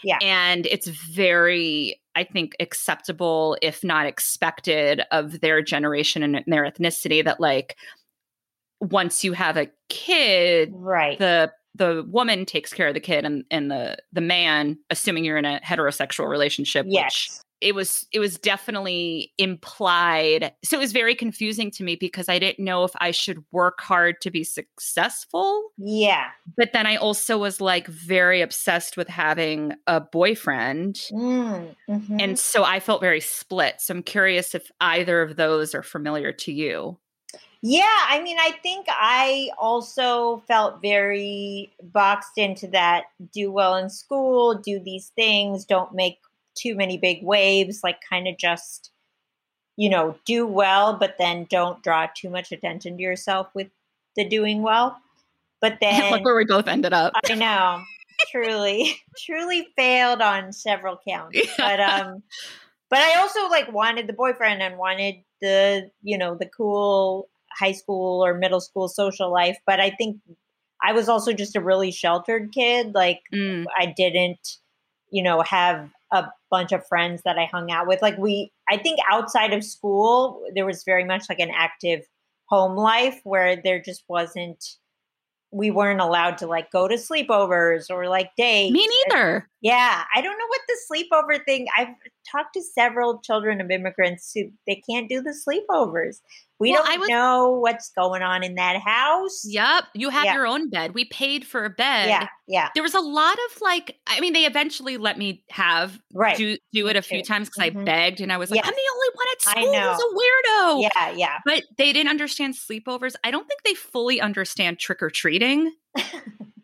Speaker 2: Yeah.
Speaker 1: And it's very, I think, acceptable, if not expected, of their generation and their ethnicity that, like, once you have a kid,
Speaker 2: right.
Speaker 1: the the woman takes care of the kid and, and the the man, assuming you're in a heterosexual relationship,
Speaker 2: yes
Speaker 1: it was it was definitely implied so it was very confusing to me because i didn't know if i should work hard to be successful.
Speaker 2: Yeah.
Speaker 1: But then i also was like very obsessed with having a boyfriend.
Speaker 2: Mm, mm-hmm.
Speaker 1: and so i felt very split so i'm curious if either of those are familiar to you.
Speaker 2: Yeah, I mean, I think I also felt very boxed into that do well in school, do these things, don't make too many big waves, like kind of just, you know, do well, but then don't draw too much attention to yourself with the doing well. But then,
Speaker 1: look where we both ended up.
Speaker 2: I know, truly, truly failed on several counts. Yeah. But um, but I also like wanted the boyfriend and wanted the you know the cool high school or middle school social life. But I think I was also just a really sheltered kid. Like mm. I didn't, you know, have a bunch of friends that I hung out with. Like we, I think outside of school, there was very much like an active home life where there just wasn't we weren't allowed to like go to sleepovers or like dates.
Speaker 1: Me neither.
Speaker 2: Yeah, I don't know what the sleepover thing. I've talked to several children of immigrants who they can't do the sleepovers. We well, don't was, know what's going on in that house.
Speaker 1: Yep. You have yeah. your own bed. We paid for a bed.
Speaker 2: Yeah. Yeah.
Speaker 1: There was a lot of like, I mean, they eventually let me have
Speaker 2: right.
Speaker 1: do, do it a few times because mm-hmm. I begged and I was like, yes. I'm the only one at school who's a weirdo.
Speaker 2: Yeah. Yeah.
Speaker 1: But they didn't understand sleepovers. I don't think they fully understand trick or treating.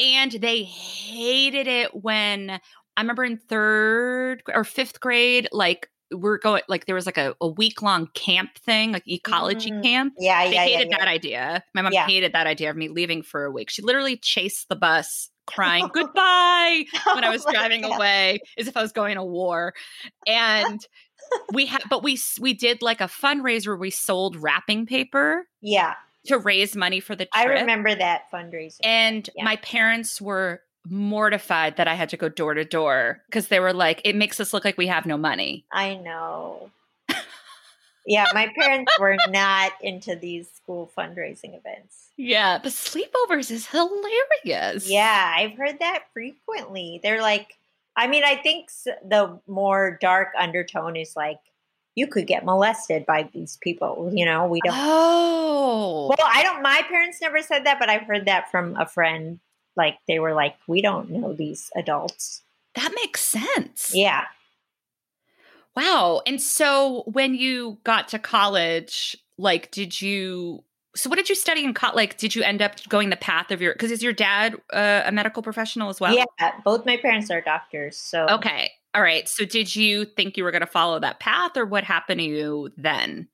Speaker 1: and they hated it when I remember in third or fifth grade, like we're going like there was like a, a week long camp thing, like ecology mm-hmm. camp.
Speaker 2: Yeah,
Speaker 1: they
Speaker 2: yeah.
Speaker 1: hated
Speaker 2: yeah,
Speaker 1: that idea. My mom yeah. hated that idea of me leaving for a week. She literally chased the bus crying goodbye when I was oh driving God. away as if I was going to war. And we had but we we did like a fundraiser where we sold wrapping paper.
Speaker 2: Yeah.
Speaker 1: To raise money for the trip.
Speaker 2: I remember that fundraiser.
Speaker 1: And yeah. my parents were mortified that I had to go door to door because they were like, it makes us look like we have no money.
Speaker 2: I know. yeah, my parents were not into these school fundraising events.
Speaker 1: Yeah, the sleepovers is hilarious.
Speaker 2: Yeah, I've heard that frequently. They're like, I mean, I think the more dark undertone is like you could get molested by these people. You know, we don't.
Speaker 1: Oh.
Speaker 2: Well, I don't. My parents never said that, but I've heard that from a friend. Like they were like, we don't know these adults.
Speaker 1: That makes sense.
Speaker 2: Yeah.
Speaker 1: Wow. And so when you got to college, like, did you? So what did you study in college? Like, did you end up going the path of your? Because is your dad uh, a medical professional as well?
Speaker 2: Yeah. Both my parents are doctors, so
Speaker 1: Okay. All right. So did you think you were going to follow that path, or what happened to you then?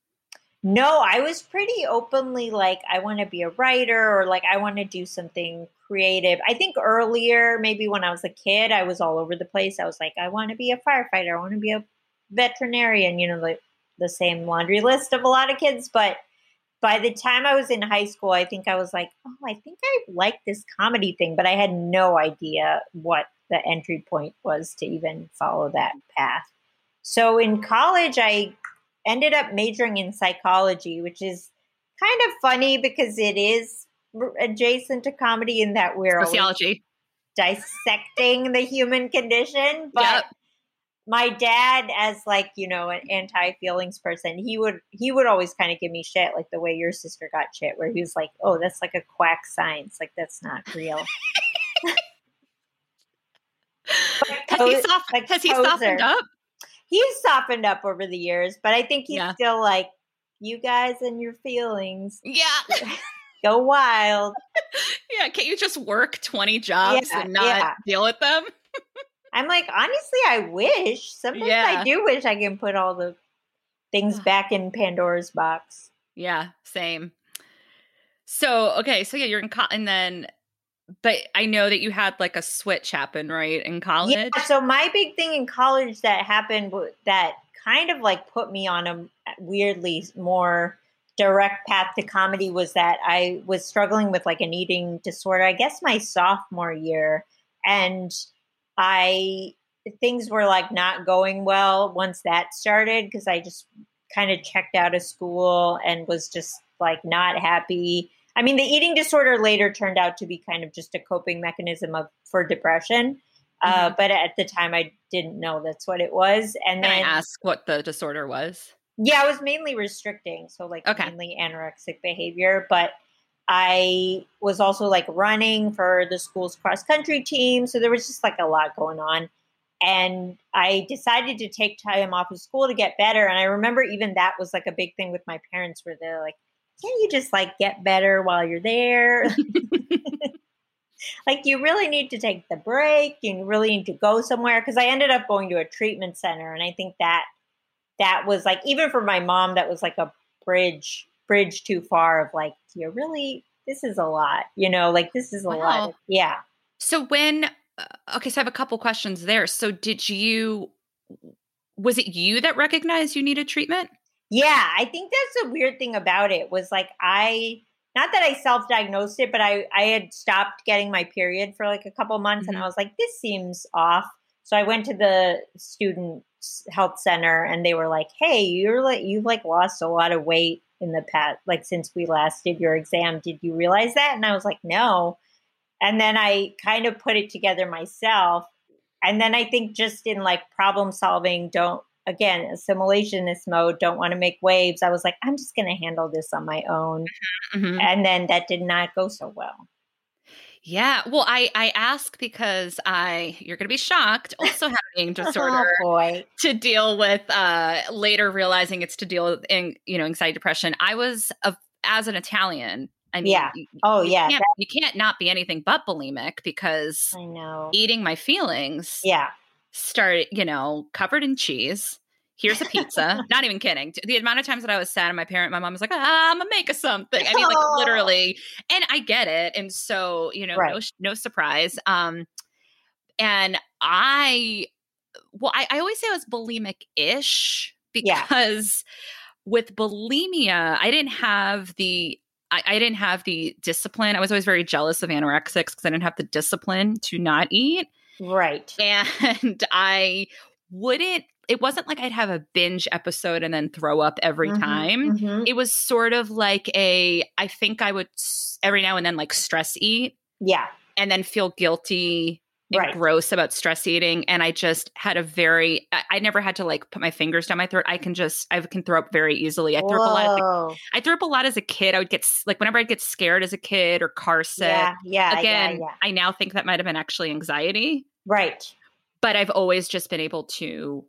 Speaker 2: No, I was pretty openly like, I want to be a writer or like, I want to do something creative. I think earlier, maybe when I was a kid, I was all over the place. I was like, I want to be a firefighter. I want to be a veterinarian, you know, like the same laundry list of a lot of kids. But by the time I was in high school, I think I was like, oh, I think I like this comedy thing, but I had no idea what the entry point was to even follow that path. So in college, I ended up majoring in psychology, which is kind of funny because it is adjacent to comedy in that we're
Speaker 1: Sociology.
Speaker 2: dissecting the human condition. But
Speaker 1: Yep.
Speaker 2: my dad, as like you know an anti feelings person, he would he would always kind of give me shit, like the way your sister got shit, where he was like, "Oh, that's like a quack science, like that's not real."
Speaker 1: Has he, soft,
Speaker 2: like
Speaker 1: has he softened up?
Speaker 2: He's softened up over the years, but I think he's
Speaker 1: Yeah.
Speaker 2: still like, "You guys and your feelings
Speaker 1: Yeah.
Speaker 2: go wild."
Speaker 1: Yeah. Can't you just work 20 jobs
Speaker 2: Yeah,
Speaker 1: and not
Speaker 2: yeah.
Speaker 1: deal with them?
Speaker 2: I'm like, honestly, I wish. Sometimes. I do wish I can put all the things back in Pandora's box.
Speaker 1: Yeah. Same. So, okay. So, yeah, you're in. And then, but I know that you had like a switch happen, right? In college?
Speaker 2: Yeah. So my big thing in college that happened that kind of like put me on a weirdly more direct path to comedy was that I was struggling with like an eating disorder. I guess my sophomore year, and I things were like not going well once that started because I just kind of checked out of school and was just like not happy. I mean, the eating disorder later turned out to be kind of just a coping mechanism of for depression. Uh, but at the time, I didn't know that's what it was. And
Speaker 1: Can I
Speaker 2: then,
Speaker 1: ask what the disorder was?
Speaker 2: yeah, I was mainly restricting, so like
Speaker 1: Okay.
Speaker 2: mainly anorexic behavior. But I was also like running for the school's cross country team, so there was just like a lot going on. And I decided to take time off of school to get better. And I remember even that was like a big thing with my parents, where they're like, "Can't you just like get better while you're there?" like you really need to take the break you really need to go somewhere because i ended up going to a treatment center and i think that that was like even for my mom that was like a bridge bridge too far of like you really this is a lot you know like this is a
Speaker 1: Wow.
Speaker 2: lot of, yeah
Speaker 1: So, when, uh, okay, so I have a couple questions there. So, did you, was it you that recognized you needed treatment?
Speaker 2: Yeah, I think that's the weird thing about it was like I not that I self-diagnosed it, but I I had stopped getting my period for like a couple months and I mm-hmm. was like this seems off. So I went to the student health center and they were like, "Hey, you're like you've like lost a lot of weight in the past like since we last did your exam. Did you realize that?" And I was like, "No." And then I kind of put it together myself. And then I think just in like problem solving, don't again assimilationist mode don't want to make waves i was like i'm just going to handle this on my own
Speaker 1: Mhm.
Speaker 2: and then that did not go so well
Speaker 1: Yeah. Well, I I ask because I you're going to be shocked. Also have an eating disorder
Speaker 2: oh boy
Speaker 1: to deal with. Uh, later realizing it's to deal with, in, you know, anxiety, depression. I was a, as an Italian. I mean,
Speaker 2: Yeah.
Speaker 1: you-
Speaker 2: oh
Speaker 1: you
Speaker 2: yeah
Speaker 1: can't, you can't not be anything but bulimic because
Speaker 2: i know
Speaker 1: eating my feelings
Speaker 2: yeah
Speaker 1: started, you know, covered in cheese. Here's a pizza. Not even kidding. The amount of times that I was sad and my parent, my mom was like, ah, I'm gonna make us something. I mean, like
Speaker 2: Oh.
Speaker 1: literally. And I get it. And so, you know, no,
Speaker 2: Right.
Speaker 1: no surprise. Um, and I, well, I, I always say I was bulimic ish
Speaker 2: Yeah.
Speaker 1: because with bulimia, I didn't have the I, I didn't have the discipline. I was always very jealous of anorexics because I didn't have the discipline to not eat
Speaker 2: right
Speaker 1: and I wouldn't. It wasn't like I'd have a binge episode and then throw up every
Speaker 2: Mhm,
Speaker 1: time.
Speaker 2: mhm.
Speaker 1: It was sort of like a. I think I would every now and then like stress eat
Speaker 2: yeah
Speaker 1: and then feel guilty and
Speaker 2: Right.
Speaker 1: gross about stress eating and i just had a very I, I never had to like put my fingers down my throat. I can just i can throw up very easily. I threw up a lot as a, i threw up a lot as a kid. I would get like whenever i'd get scared as a kid or car sick
Speaker 2: Yeah, yeah,
Speaker 1: again
Speaker 2: yeah, yeah.
Speaker 1: i now think that might have been actually anxiety.
Speaker 2: Right.
Speaker 1: but i've always just been able to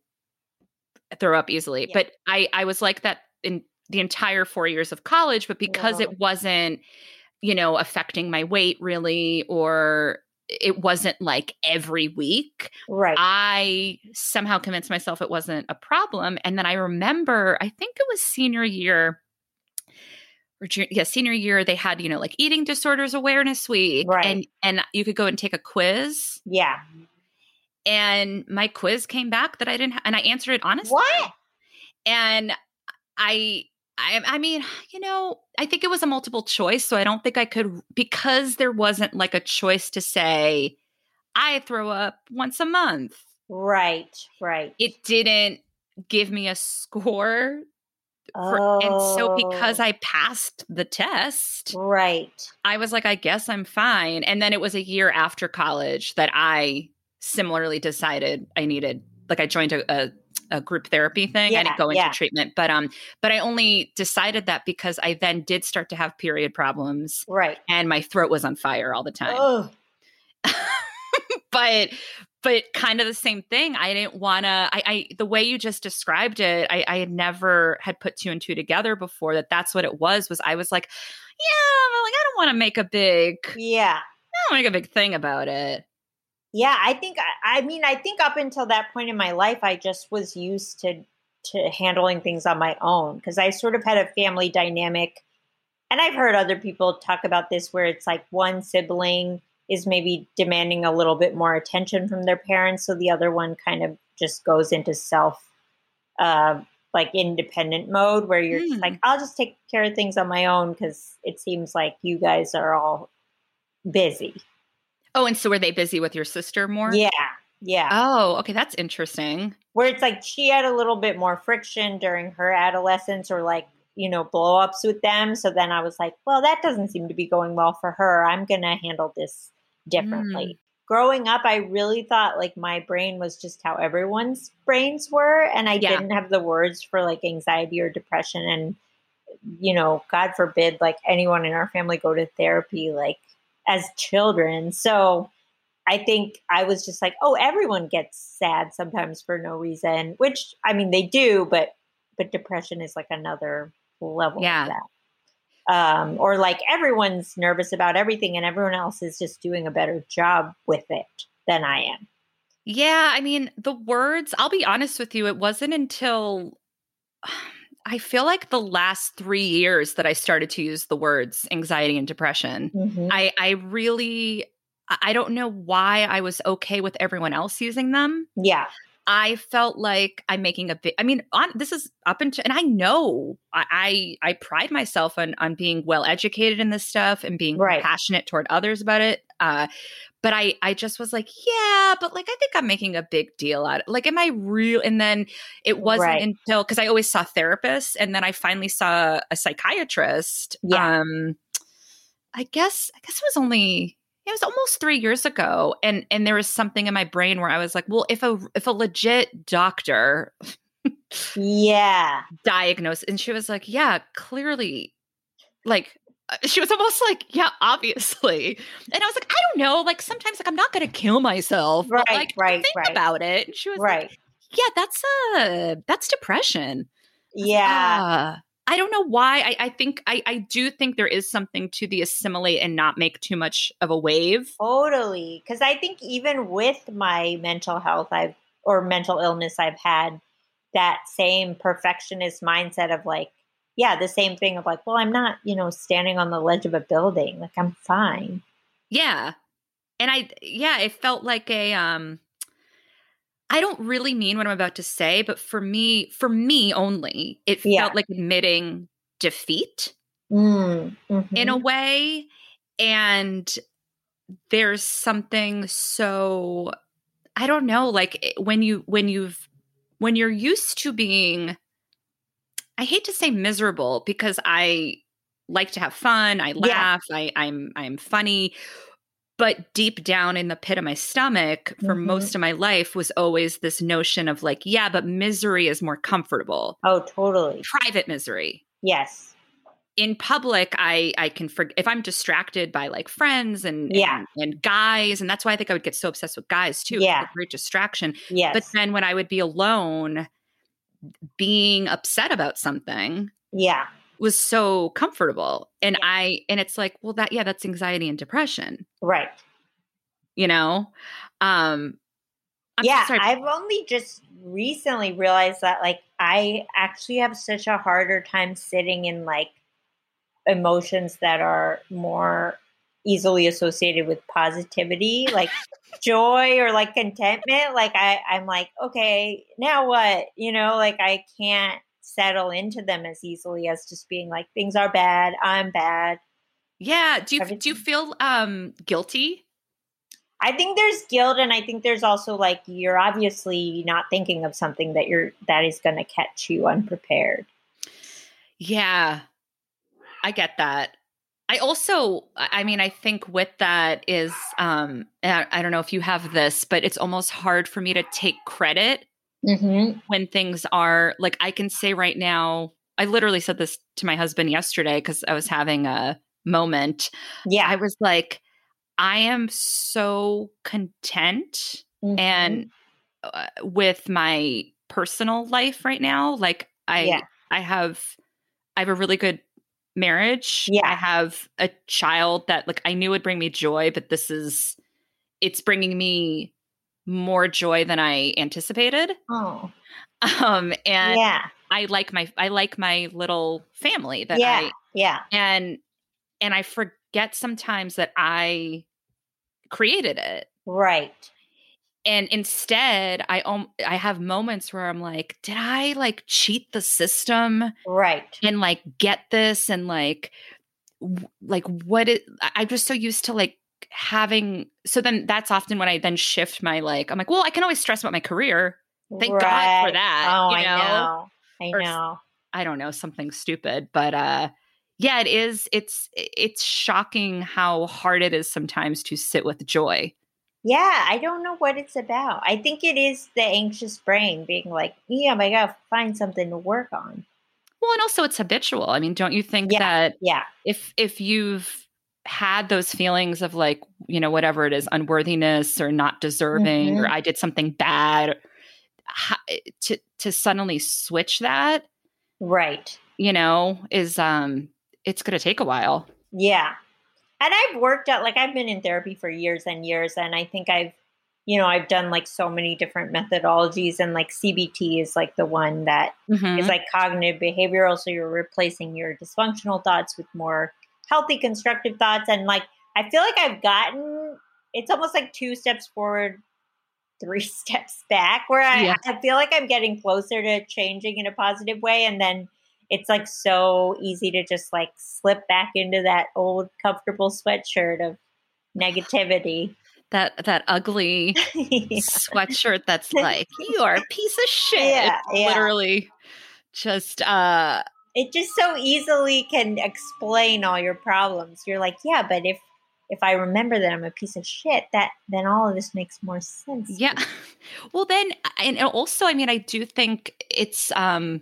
Speaker 1: throw up easily. But i i was like that in the entire four years of college but because it wasn't you know affecting my weight really or it wasn't like every week
Speaker 2: Right.
Speaker 1: i somehow convinced myself it wasn't a problem and then i remember i think it was senior year or yeah senior year they had you know like eating disorders awareness week
Speaker 2: Right.
Speaker 1: and and you could go and take a quiz
Speaker 2: yeah.
Speaker 1: and my quiz came back that I didn't, ha- and I answered it honestly.
Speaker 2: What?
Speaker 1: And I, I, I mean, you know, I think it was a multiple choice, so I don't think I could because there wasn't like a choice to say I throw up once a month.
Speaker 2: Right. Right.
Speaker 1: It didn't give me a score, for, and so because
Speaker 2: Oh,
Speaker 1: I passed the test,
Speaker 2: Right.
Speaker 1: I was like, I guess I'm fine. And then it was a year after college that I similarly decided I needed, like, I joined a, a, a group therapy thing. I didn't go into
Speaker 2: yeah.
Speaker 1: treatment, but um, but I only decided that because I then did start to have period problems,
Speaker 2: Right.
Speaker 1: and my throat was on fire all the time. But but kind of the same thing. I didn't want to. I, I the way you just described it, I, I had never had put two and two together before. That that's what it was. Was I was like, yeah, like I don't want to make a big.
Speaker 2: yeah.
Speaker 1: I don't make a big thing about it.
Speaker 2: Yeah, I think I, I mean I think up until that point in my life I just was used to to handling things on my own because I sort of had a family dynamic and I've heard other people talk about this where it's like one sibling is maybe demanding a little bit more attention from their parents so the other one kind of just goes into self uh like independent mode where you're
Speaker 1: Hmm.
Speaker 2: like I'll just take care of things on my own cuz it seems like you guys are all busy.
Speaker 1: Oh, and so were they busy with your sister more?
Speaker 2: Yeah. Yeah.
Speaker 1: Oh, okay, that's interesting.
Speaker 2: where it's like she had a little bit more friction during her adolescence or like you know blow ups with them so then i was like well that doesn't seem to be going well for her i'm gonna handle this differently mm. growing up i really thought like my brain was just how everyone's brains were and i
Speaker 1: Yeah.
Speaker 2: didn't have the words for like anxiety or depression and you know god forbid like anyone in our family go to therapy like as children so I think I was just like, oh, everyone gets sad sometimes for no reason, which I mean they do, but but depression is like another level
Speaker 1: Yeah.
Speaker 2: of that. Um, or like everyone's nervous about everything and everyone else is just doing a better job with it than I am.
Speaker 1: Yeah, I mean, the words, I'll be honest with you, it wasn't until I feel like the last three years that I started to use the words anxiety and depression.
Speaker 2: Mhm.
Speaker 1: I, I really, I don't know why I was okay with everyone else using them.
Speaker 2: Yeah.
Speaker 1: I felt like I'm making a big. I mean, on this is up into, and I know I I, I pride myself on on being well educated in this stuff and being
Speaker 2: Right.
Speaker 1: passionate toward others about it. Uh, but I I just was like, yeah, but like I think I'm making a big deal out. of it. Like, am I real? And then it wasn't
Speaker 2: Right.
Speaker 1: until because I always saw therapists, and then I finally saw a psychiatrist.
Speaker 2: Yeah.
Speaker 1: Um, I guess I guess it was only it was almost three years ago, and and there was something in my brain where I was like, well, if a if a legit doctor
Speaker 2: Yeah.
Speaker 1: diagnosed, and she was like, yeah, clearly, like uh, she was almost like, yeah, obviously, and I was like, I don't know, like sometimes like I'm not gonna kill myself,
Speaker 2: Right,
Speaker 1: like
Speaker 2: right,
Speaker 1: think
Speaker 2: right.
Speaker 1: about it. And she was like,
Speaker 2: Right.
Speaker 1: yeah, that's a that's depression.
Speaker 2: Yeah.
Speaker 1: Ah, I don't know why. I, I think I, I do think there is something to the assimilate and not make too much of a wave.
Speaker 2: Totally. Because I think even with my mental health, I've or mental illness, I've had that same perfectionist mindset of like, yeah, the same thing of like, well, I'm not, you know, standing on the ledge of a building. Like, I'm fine.
Speaker 1: Yeah. And I yeah, it felt like a um I don't really mean what I'm about to say, but for me, for me only, it felt like admitting defeat
Speaker 2: Mm,
Speaker 1: in a
Speaker 2: mhm.
Speaker 1: way. And there's something so I don't know, like when you when you've when you're used to being I hate to say miserable because I like to have fun, I
Speaker 2: Yeah.
Speaker 1: laugh, I I'm I'm funny. But deep down in the pit of my stomach for
Speaker 2: Mhm.
Speaker 1: most of my life was always this notion of like, yeah, but misery is more comfortable.
Speaker 2: Oh, totally.
Speaker 1: Private misery.
Speaker 2: Yes.
Speaker 1: In public, I I can forget if I'm distracted by like friends and
Speaker 2: Yeah.
Speaker 1: and, and guys, and that's why I think I would get so obsessed with guys too.
Speaker 2: Yeah.
Speaker 1: great distraction.
Speaker 2: Yes.
Speaker 1: But then when I would be alone, being upset about something
Speaker 2: yeah.
Speaker 1: Was so comfortable, and I and it's like, well, that yeah, that's anxiety and depression.
Speaker 2: Right.
Speaker 1: You know, um, I'm
Speaker 2: yeah.
Speaker 1: sorry.
Speaker 2: I've only just recently realized that, like, I actually have such a harder time sitting in like emotions that are more easily associated with positivity, like joy or like contentment. Like, I, I'm like, okay, now what? You know, like, I can't settle into them as easily as just being like, things are bad, I'm bad.
Speaker 1: Yeah. Do you do you feel um guilty?
Speaker 2: I think there's guilt, and I think there's also like you're obviously not thinking of something that you're that is going to catch you unprepared.
Speaker 1: Yeah. I get that. I also I I mean I think with that is um I, I don't know if you have this, but it's almost hard for me to take credit
Speaker 2: Mm-hmm.
Speaker 1: when things are like I can say right now I literally said this to my husband yesterday cuz I was having a moment.
Speaker 2: Yeah,
Speaker 1: I was like I am so content
Speaker 2: Mhm.
Speaker 1: and uh, with my personal life right now like i
Speaker 2: Yeah.
Speaker 1: i have i have a really good marriage
Speaker 2: Yeah.
Speaker 1: i have a child that like i knew would bring me joy but this is it's bringing me more joy than i anticipated.
Speaker 2: Oh,
Speaker 1: um and
Speaker 2: yeah,
Speaker 1: i like my i like my little family that
Speaker 2: yeah,
Speaker 1: i
Speaker 2: yeah,
Speaker 1: and and i forget sometimes that i created it.
Speaker 2: Right.
Speaker 1: and instead i um, i have moments where i'm like did i like cheat the system
Speaker 2: Right.
Speaker 1: and like get this and like w- like what it I- i'm just so used to like having so then that's often when i then shift my like i'm like well i can always stress about my career Thank God for that,
Speaker 2: Oh,
Speaker 1: you
Speaker 2: I
Speaker 1: know?
Speaker 2: know. I
Speaker 1: Or
Speaker 2: know.
Speaker 1: i don't know something stupid but uh yeah it is it's it's shocking how hard it is sometimes to sit with joy
Speaker 2: Yeah, I don't know what it's about. I think it is the anxious brain being like, yeah, I gotta find something to work on.
Speaker 1: well and also it's habitual i mean don't you think
Speaker 2: Yeah.
Speaker 1: that
Speaker 2: Yeah,
Speaker 1: if if you've had those feelings of like you know whatever it is unworthiness or not deserving or
Speaker 2: Mhm.
Speaker 1: i did something bad to to suddenly switch that
Speaker 2: right.
Speaker 1: you know is um it's going to take a while
Speaker 2: Yeah. And I've worked out like I've been in therapy for years and years and I think I've you know, I've done like so many different methodologies and like CBT is like the one that
Speaker 1: Mhm.
Speaker 2: is like cognitive behavioral so you're replacing your dysfunctional thoughts with more healthy constructive thoughts and like I feel like I've gotten it's almost like two steps forward three steps back where I,
Speaker 1: Yeah.
Speaker 2: I feel like I'm getting closer to changing in a positive way and then it's like so easy to just like slip back into that old comfortable sweatshirt of negativity.
Speaker 1: that that ugly
Speaker 2: yeah.
Speaker 1: sweatshirt that's like you are a piece of shit
Speaker 2: Yeah, yeah.
Speaker 1: literally just uh
Speaker 2: It just so easily can explain all your problems. You're like, yeah, but if if I remember that I'm a piece of shit, that then all of this makes more sense.
Speaker 1: Yeah. Well, then, and also, I mean, I do think it's, um,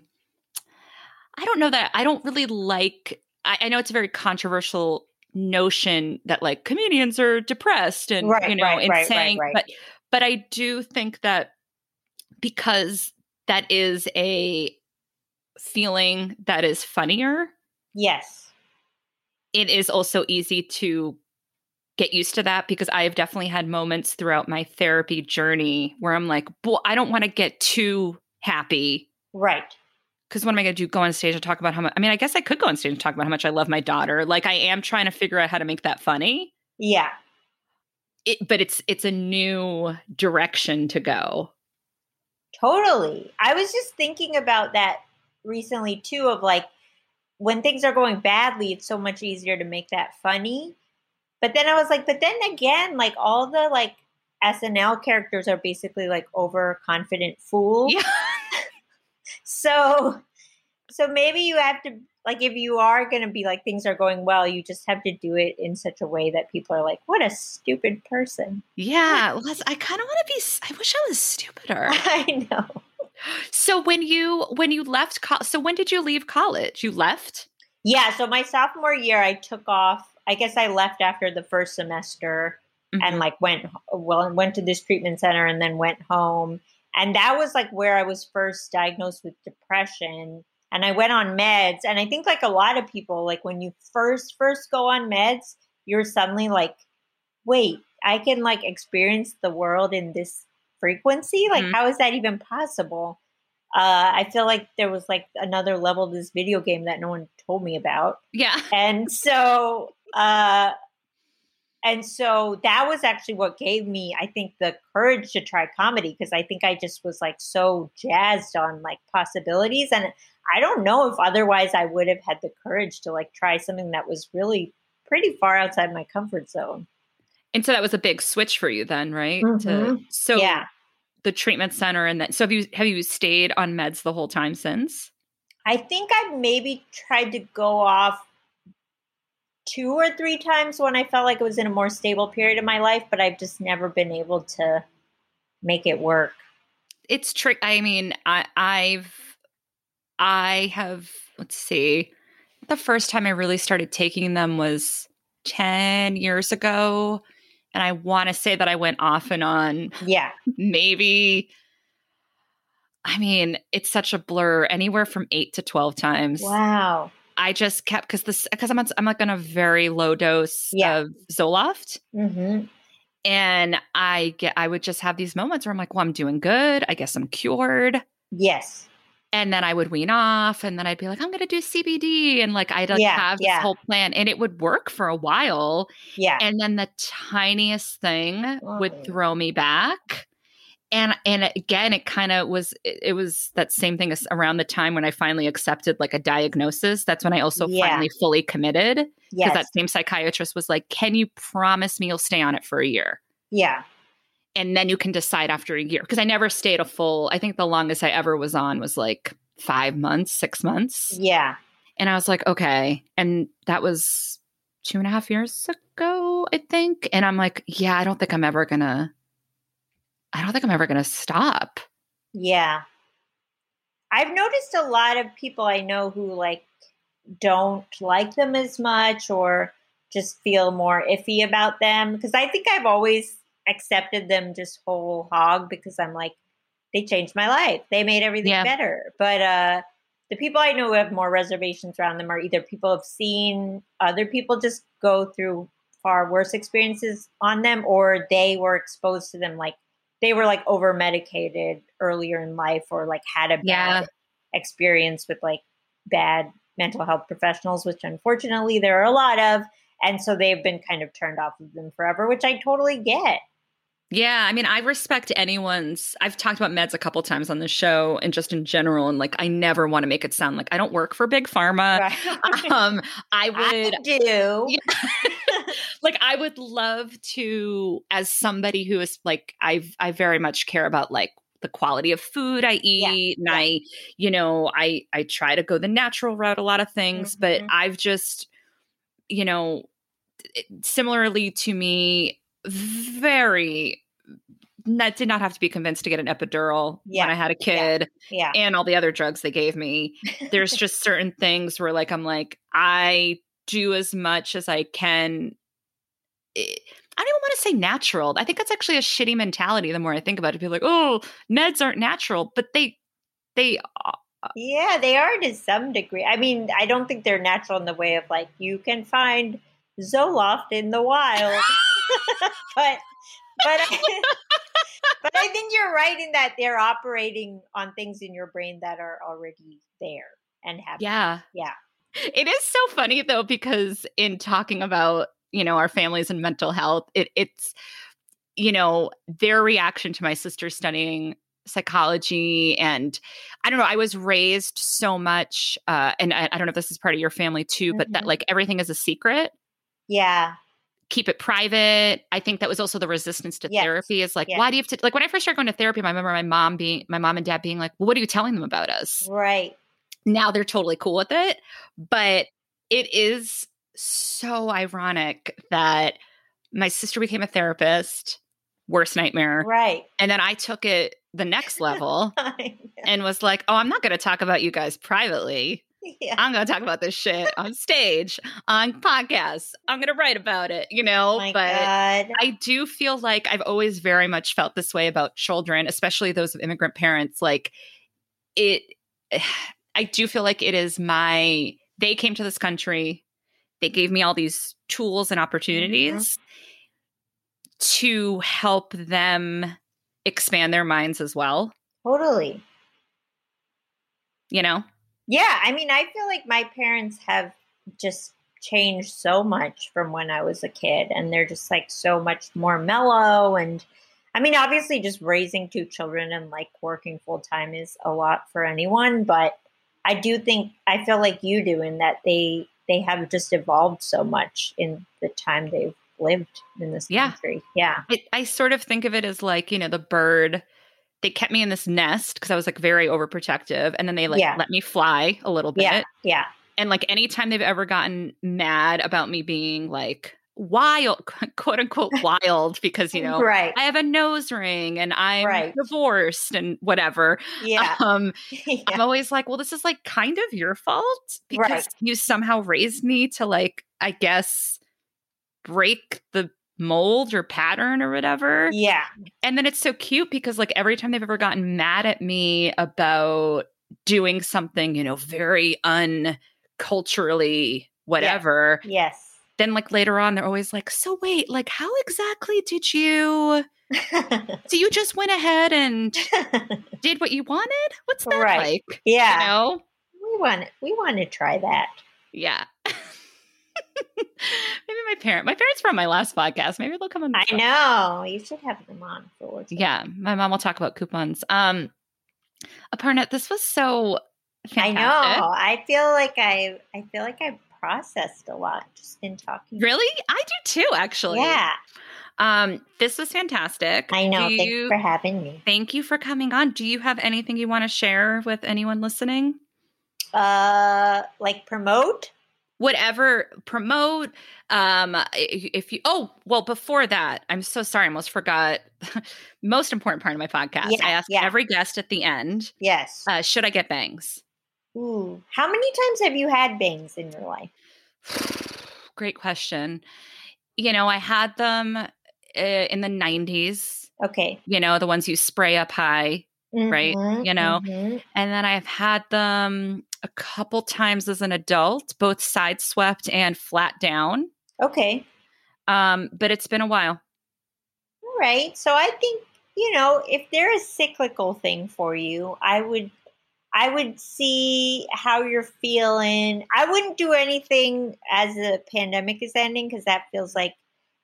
Speaker 1: I don't know that I don't really like, I, I know it's a very controversial notion that like comedians are depressed and,
Speaker 2: Right,
Speaker 1: you know,
Speaker 2: right,
Speaker 1: and
Speaker 2: right, right,
Speaker 1: saying,
Speaker 2: right.
Speaker 1: but, but I do think that because that is a feeling that is funnier,
Speaker 2: Yes.
Speaker 1: it is also easy to get used to that because I've definitely had moments throughout my therapy journey where I'm like, well, I don't want to get too happy
Speaker 2: Right.
Speaker 1: because what am I going to do? Go on stage and talk about how much? I mean, I guess I could go on stage and talk about how much I love my daughter. Like I am trying to figure out how to make that funny,
Speaker 2: Yeah.
Speaker 1: it, but it's it's a new direction to go.
Speaker 2: Totally. I was just thinking about that recently too of like when things are going badly, it's so much easier to make that funny. But then I was like, but then again, like all the like SNL characters are basically like overconfident fools.
Speaker 1: Yeah.
Speaker 2: So so maybe you have to like if you are going to be like things are going well, you just have to do it in such a way that people are like, "What a stupid person."
Speaker 1: Yeah, I kind of want to be. I wish I was stupider.
Speaker 2: I know.
Speaker 1: So when you when you left, co- so when did you leave college? You left.
Speaker 2: Yeah, so my sophomore year, I took off. I guess I left after the first semester
Speaker 1: Mm-hmm.
Speaker 2: and like went well went to this treatment center and then went home and that was like where i was first diagnosed with depression and i went on meds and i think like a lot of people like when you first first go on meds you're suddenly like wait i can like experience the world in this frequency like
Speaker 1: Mhm.
Speaker 2: how is that even possible uh, I feel like there was like another level to this video game that no one told me about
Speaker 1: yeah.
Speaker 2: and so uh and so that was actually what gave me i think the courage to try comedy because i think i just was like so jazzed on like possibilities and i don't know if otherwise i would have had the courage to like try something that was really pretty far outside my comfort zone
Speaker 1: And so that was a big switch for you then, right? To,
Speaker 2: Mhm.
Speaker 1: so
Speaker 2: yeah
Speaker 1: the treatment center and then so have you have you stayed on meds the whole time since?
Speaker 2: i think i maybe tried to go off two or three times when i felt like it was in a more stable period of my life but i've just never been able to make it work
Speaker 1: It's trick. I mean, I I've I have let's see. The first time I really started taking them was 10 years ago. And I want to say that I went off and on
Speaker 2: yeah
Speaker 1: maybe I mean, it's such a blur anywhere from 8 to 12 times.
Speaker 2: Wow.
Speaker 1: I just kept cuz this cuz I'm on, I'm like on a very low dose
Speaker 2: Yeah.
Speaker 1: of Zoloft
Speaker 2: hmm
Speaker 1: and I get I would just have these moments where I'm like, "Well, I'm doing good. I guess I'm cured."
Speaker 2: Yes.
Speaker 1: And then I would wean off, and then I'd be like, I'm going to do CBD, and like I'd like
Speaker 2: Yeah,
Speaker 1: have this whole plan, and it would work for a while,
Speaker 2: Yeah.
Speaker 1: and then the tiniest thing would throw me back, and and again, it kind of was it, it was that same thing as around the time when I finally accepted like a diagnosis. That's when I also
Speaker 2: Yeah.
Speaker 1: finally fully committed because
Speaker 2: yes.
Speaker 1: that same psychiatrist was like, "Can you promise me you'll stay on it for a year?"
Speaker 2: yeah.
Speaker 1: And then you can decide after a year because i never stayed a full i think the longest i ever was on was like five months six months
Speaker 2: Yeah.
Speaker 1: and i was like okay and that was two and a half years ago i think and i'm like yeah i don't think i'm ever gonna i don't think i'm ever gonna stop
Speaker 2: Yeah. I've noticed a lot of people I know who like don't like them as much or just feel more iffy about them because I think I've always accepted them just whole hog because I'm like they changed my life. They made everything
Speaker 1: Yeah.
Speaker 2: better. But uh the people I know who have more reservations around them are either people have seen other people just go through far worse experiences on them or they were exposed to them like they were like over medicated earlier in life or like had a bad
Speaker 1: Yeah.
Speaker 2: experience with like bad mental health professionals, which unfortunately there are a lot of. And so they've been kind of turned off of them forever, which I totally get.
Speaker 1: Yeah i mean i respect anyone's i've talked about meds a couple times on the show and just in general and like i never want to make it sound like i don't work for big pharma
Speaker 2: Right.
Speaker 1: um i
Speaker 2: I
Speaker 1: would
Speaker 2: do.
Speaker 1: Yeah. like I would love to as somebody who is like I I very much care about like the quality of food I eat and
Speaker 2: yeah.
Speaker 1: I you know I I try to go the natural route a lot of things but
Speaker 2: Mhm.
Speaker 1: I've just you know similarly to me very that did not have to be convinced to get an epidural
Speaker 2: Yeah.
Speaker 1: when I had a kid
Speaker 2: Yeah.
Speaker 1: and all the other drugs they gave me. There's just certain things where like I'm like I do as much as I can. I don't even want to say natural. I think that's actually a shitty mentality. The more I think about it, people are like, oh, meds aren't natural, but they they
Speaker 2: Yeah, they are to some degree. I mean, I don't think they're natural in the way of like you can find Zoloft in the wild, but but I, but I think you're right in that they're operating on things in your brain that are already there and have
Speaker 1: yeah.
Speaker 2: Yeah.
Speaker 1: It is so funny though because in talking about you know our families and mental health, it, it's you know their reaction to my sister studying psychology and i don't know i was raised so much uh and i, I don't know if this is part of your family too but that
Speaker 2: Mhm.
Speaker 1: like everything is a secret.
Speaker 2: Yeah
Speaker 1: keep it private i think that was also the resistance to
Speaker 2: Yes.
Speaker 1: therapy is like
Speaker 2: Yes.
Speaker 1: why do you have to like when i first started going to therapy i remember my mom being my mom and dad being like well what are you telling them about us
Speaker 2: right
Speaker 1: now they're totally cool with it. But it is so ironic that my sister became a therapist, worst nightmare.
Speaker 2: Right.
Speaker 1: And then I took it the next level and was like, oh, I'm not going to talk about you guys privately. Yeah. I'm going to talk about this shit on stage, on podcasts. I'm going to write about it, you know?
Speaker 2: Oh
Speaker 1: but
Speaker 2: God.
Speaker 1: I do feel like I've always very much felt this way about children, especially those of immigrant parents. Like, it, I do feel like it is my, they came to this country, they gave me all these tools and opportunities mm-hmm. to help them expand their minds as well.
Speaker 2: Totally.
Speaker 1: You know?
Speaker 2: Yeah, I mean, I feel like my parents have just changed so much from when I was a kid, and they're just like so much more mellow. And I mean, obviously, just raising two children and like working full time is a lot for anyone, but I do think I feel like you do in that they they have just evolved so much in the time they've lived in this
Speaker 1: yeah.
Speaker 2: country. Yeah,
Speaker 1: I, I sort of think of it as like you know the bird they kept me in this nest because I was like very overprotective. And then they like yeah. let me fly a little bit.
Speaker 2: Yeah. Yeah.
Speaker 1: And like anytime they've ever gotten mad about me being like wild, quote unquote wild, because, you know,
Speaker 2: right.
Speaker 1: I have a nose ring and I'm
Speaker 2: right.
Speaker 1: divorced and whatever.
Speaker 2: Yeah.
Speaker 1: Um, yeah. I'm always like, well, this is like kind of your fault because
Speaker 2: right.
Speaker 1: you somehow raised me to like, I guess, break the mold or pattern or whatever.
Speaker 2: Yeah.
Speaker 1: And then it's so cute because like every time they've ever gotten mad at me about doing something, you know, very unculturally whatever.
Speaker 2: Yes. yes.
Speaker 1: Then like later on they're always like, "So wait, like how exactly did you So you just went ahead and did what you wanted? What's that
Speaker 2: right.
Speaker 1: like?"
Speaker 2: Yeah.
Speaker 1: You know?
Speaker 2: We want we want to try that.
Speaker 1: Yeah. Maybe my parent, my parents from my last podcast. Maybe they'll come on.
Speaker 2: I know you should have them on for.
Speaker 1: Yeah, my mom will talk about coupons. Um, Aparna, this was so. Fantastic.
Speaker 2: I know. I feel like I. I feel like I processed a lot just in talking.
Speaker 1: Really, I do too. Actually,
Speaker 2: yeah.
Speaker 1: Um, this was fantastic.
Speaker 2: I know. Thanks you, for having me.
Speaker 1: Thank you for coming on. Do you have anything you want to share with anyone listening?
Speaker 2: Uh, like promote
Speaker 1: whatever promote um if you oh well before that i'm so sorry i almost forgot most important part of my podcast
Speaker 2: yeah,
Speaker 1: i ask
Speaker 2: yeah.
Speaker 1: every guest at the end
Speaker 2: yes
Speaker 1: uh, should i get bangs
Speaker 2: Ooh. how many times have you had bangs in your life
Speaker 1: great question you know i had them uh, in the 90s
Speaker 2: okay
Speaker 1: you know the ones you spray up high mm-hmm, right you know
Speaker 2: mm-hmm.
Speaker 1: and then i've had them a couple times as an adult, both side swept and flat down.
Speaker 2: Okay.
Speaker 1: Um, but it's been a while.
Speaker 2: All right. So I think, you know, if they're a cyclical thing for you, I would I would see how you're feeling. I wouldn't do anything as the pandemic is ending because that feels like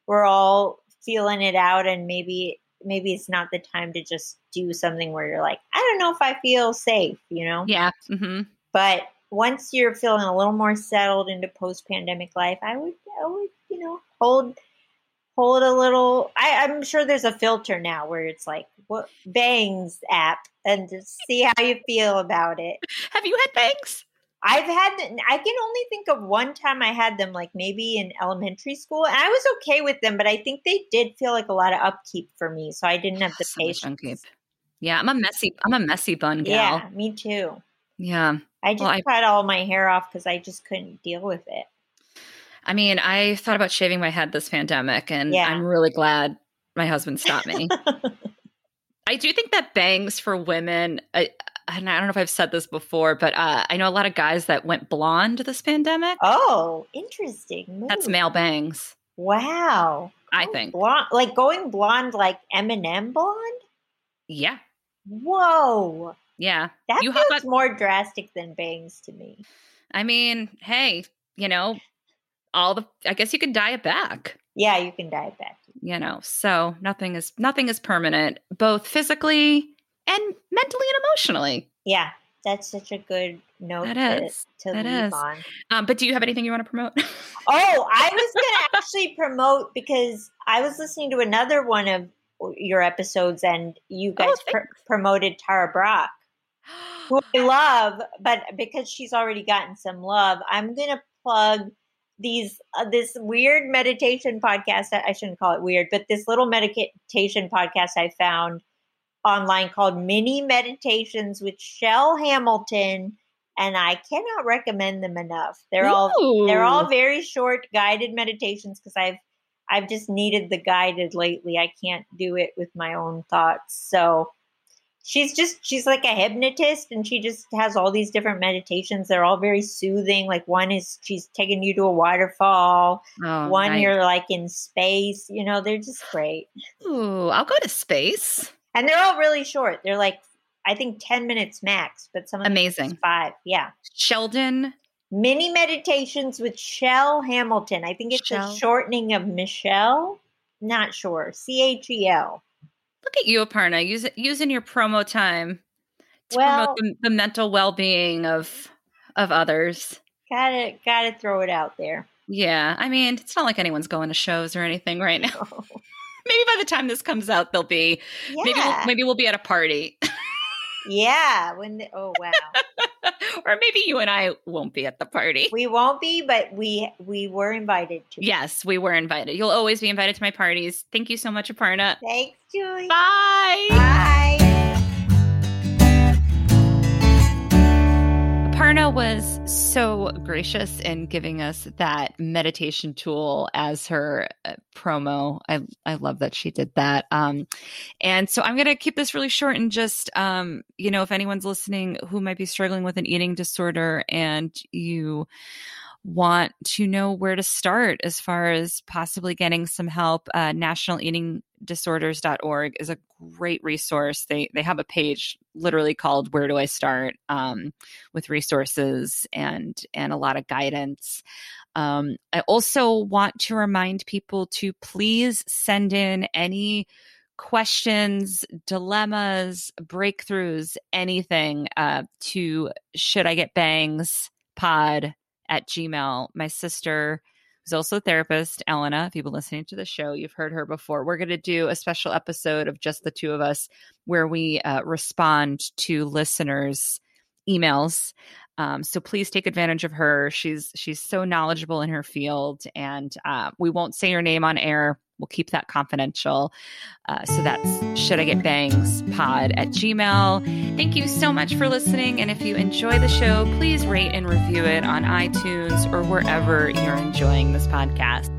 Speaker 2: we're all feeling it out and maybe maybe it's not the time to just do something where you're like, I don't know if I feel safe, you know?
Speaker 1: Yeah. Mm-hmm.
Speaker 2: But once you're feeling a little more settled into post pandemic life, I would, I would, you know, hold hold a little. I, I'm sure there's a filter now where it's like what bangs app and just see how you feel about it.
Speaker 1: Have you had bangs?
Speaker 2: I've had. I can only think of one time I had them, like maybe in elementary school, and I was okay with them, but I think they did feel like a lot of upkeep for me, so I didn't have the
Speaker 1: so
Speaker 2: patience.
Speaker 1: Yeah, I'm a messy. I'm a messy bun gal.
Speaker 2: Yeah, me too.
Speaker 1: Yeah.
Speaker 2: I just well, cut I, all my hair off because I just couldn't deal with it.
Speaker 1: I mean, I thought about shaving my head this pandemic, and
Speaker 2: yeah.
Speaker 1: I'm really glad my husband stopped me. I do think that bangs for women, I, and I don't know if I've said this before, but uh, I know a lot of guys that went blonde this pandemic.
Speaker 2: Oh, interesting. Move.
Speaker 1: That's male bangs.
Speaker 2: Wow.
Speaker 1: I think.
Speaker 2: Blonde, like going blonde, like Eminem blonde?
Speaker 1: Yeah.
Speaker 2: Whoa.
Speaker 1: Yeah.
Speaker 2: That you feels more drastic than bangs to me.
Speaker 1: I mean, hey, you know, all the I guess you can dye it back.
Speaker 2: Yeah, you can dye it back.
Speaker 1: You know, so nothing is nothing is permanent, both physically and mentally and emotionally.
Speaker 2: Yeah, that's such a good note
Speaker 1: that
Speaker 2: to, to
Speaker 1: that
Speaker 2: leave
Speaker 1: is.
Speaker 2: on.
Speaker 1: Um, but do you have anything you want to promote?
Speaker 2: oh, I was going to actually promote because I was listening to another one of your episodes and you guys
Speaker 1: oh,
Speaker 2: pr- promoted Tara Brach. Who I love, but because she's already gotten some love, I'm gonna plug these uh, this weird meditation podcast. I shouldn't call it weird, but this little meditation podcast I found online called Mini Meditations with Chel Hamilton, and I cannot recommend them enough. They're Ooh. all they're all very short guided meditations because I've I've just needed the guided lately. I can't do it with my own thoughts. So she's just she's like a hypnotist and she just has all these different meditations. They're all very soothing. Like one is she's taking you to a waterfall. Oh, one nice. you're like in space you know they're just great.
Speaker 1: Ooh i'll go to space.
Speaker 2: And they're all really short. They're like i think 10 minutes max but some of
Speaker 1: amazing.
Speaker 2: five. Yeah.
Speaker 1: Sheldon?
Speaker 2: Mini meditations with chel hamilton. I think it's Chel. a shortening of michelle? Not sure. C-h-e-l
Speaker 1: Look at you, Aparna, use, using your promo time to well, promote the, the mental well being of of others.
Speaker 2: Gotta gotta throw it out there.
Speaker 1: Yeah, I mean, it's not like anyone's going to shows or anything right now. maybe by the time this comes out, they'll be. Yeah. Maybe we'll, maybe we'll be at a party.
Speaker 2: yeah. When oh wow.
Speaker 1: or maybe you and I won't be at the party.
Speaker 2: We won't be, but we we were invited to.
Speaker 1: Yes, we were invited. You'll always be invited to my parties. Thank you so much, Aparna.
Speaker 2: Thanks, Giulia.
Speaker 1: Bye.
Speaker 2: Bye.
Speaker 1: Aparna was so gracious in giving us that meditation tool as her uh, promo. I I love that she did that. Um, and so I'm going to keep this really short and just um, you know, if anyone's listening who might be struggling with an eating disorder and you want to know where to start as far as possibly getting some help, uh, National Eating disorders.org is a great resource. They they have a page literally called Where Do I Start um, with resources and and a lot of guidance. Um, I also want to remind people to please send in any questions, dilemmas, breakthroughs, anything uh, to should I get bangs pod at Gmail. My sister who's also a therapist, Elena. If you've been listening to the show, you've heard her before. We're going to do a special episode of just the two of us where we uh, respond to listeners' emails. Um, so please take advantage of her. She's she's so knowledgeable in her field, and uh, we won't say her name on air We'll keep that confidential. Uh, so that's should I get bangs pod at gmail. Thank you so much for listening. And if you enjoy the show, please rate and review it on iTunes or wherever you're enjoying this podcast.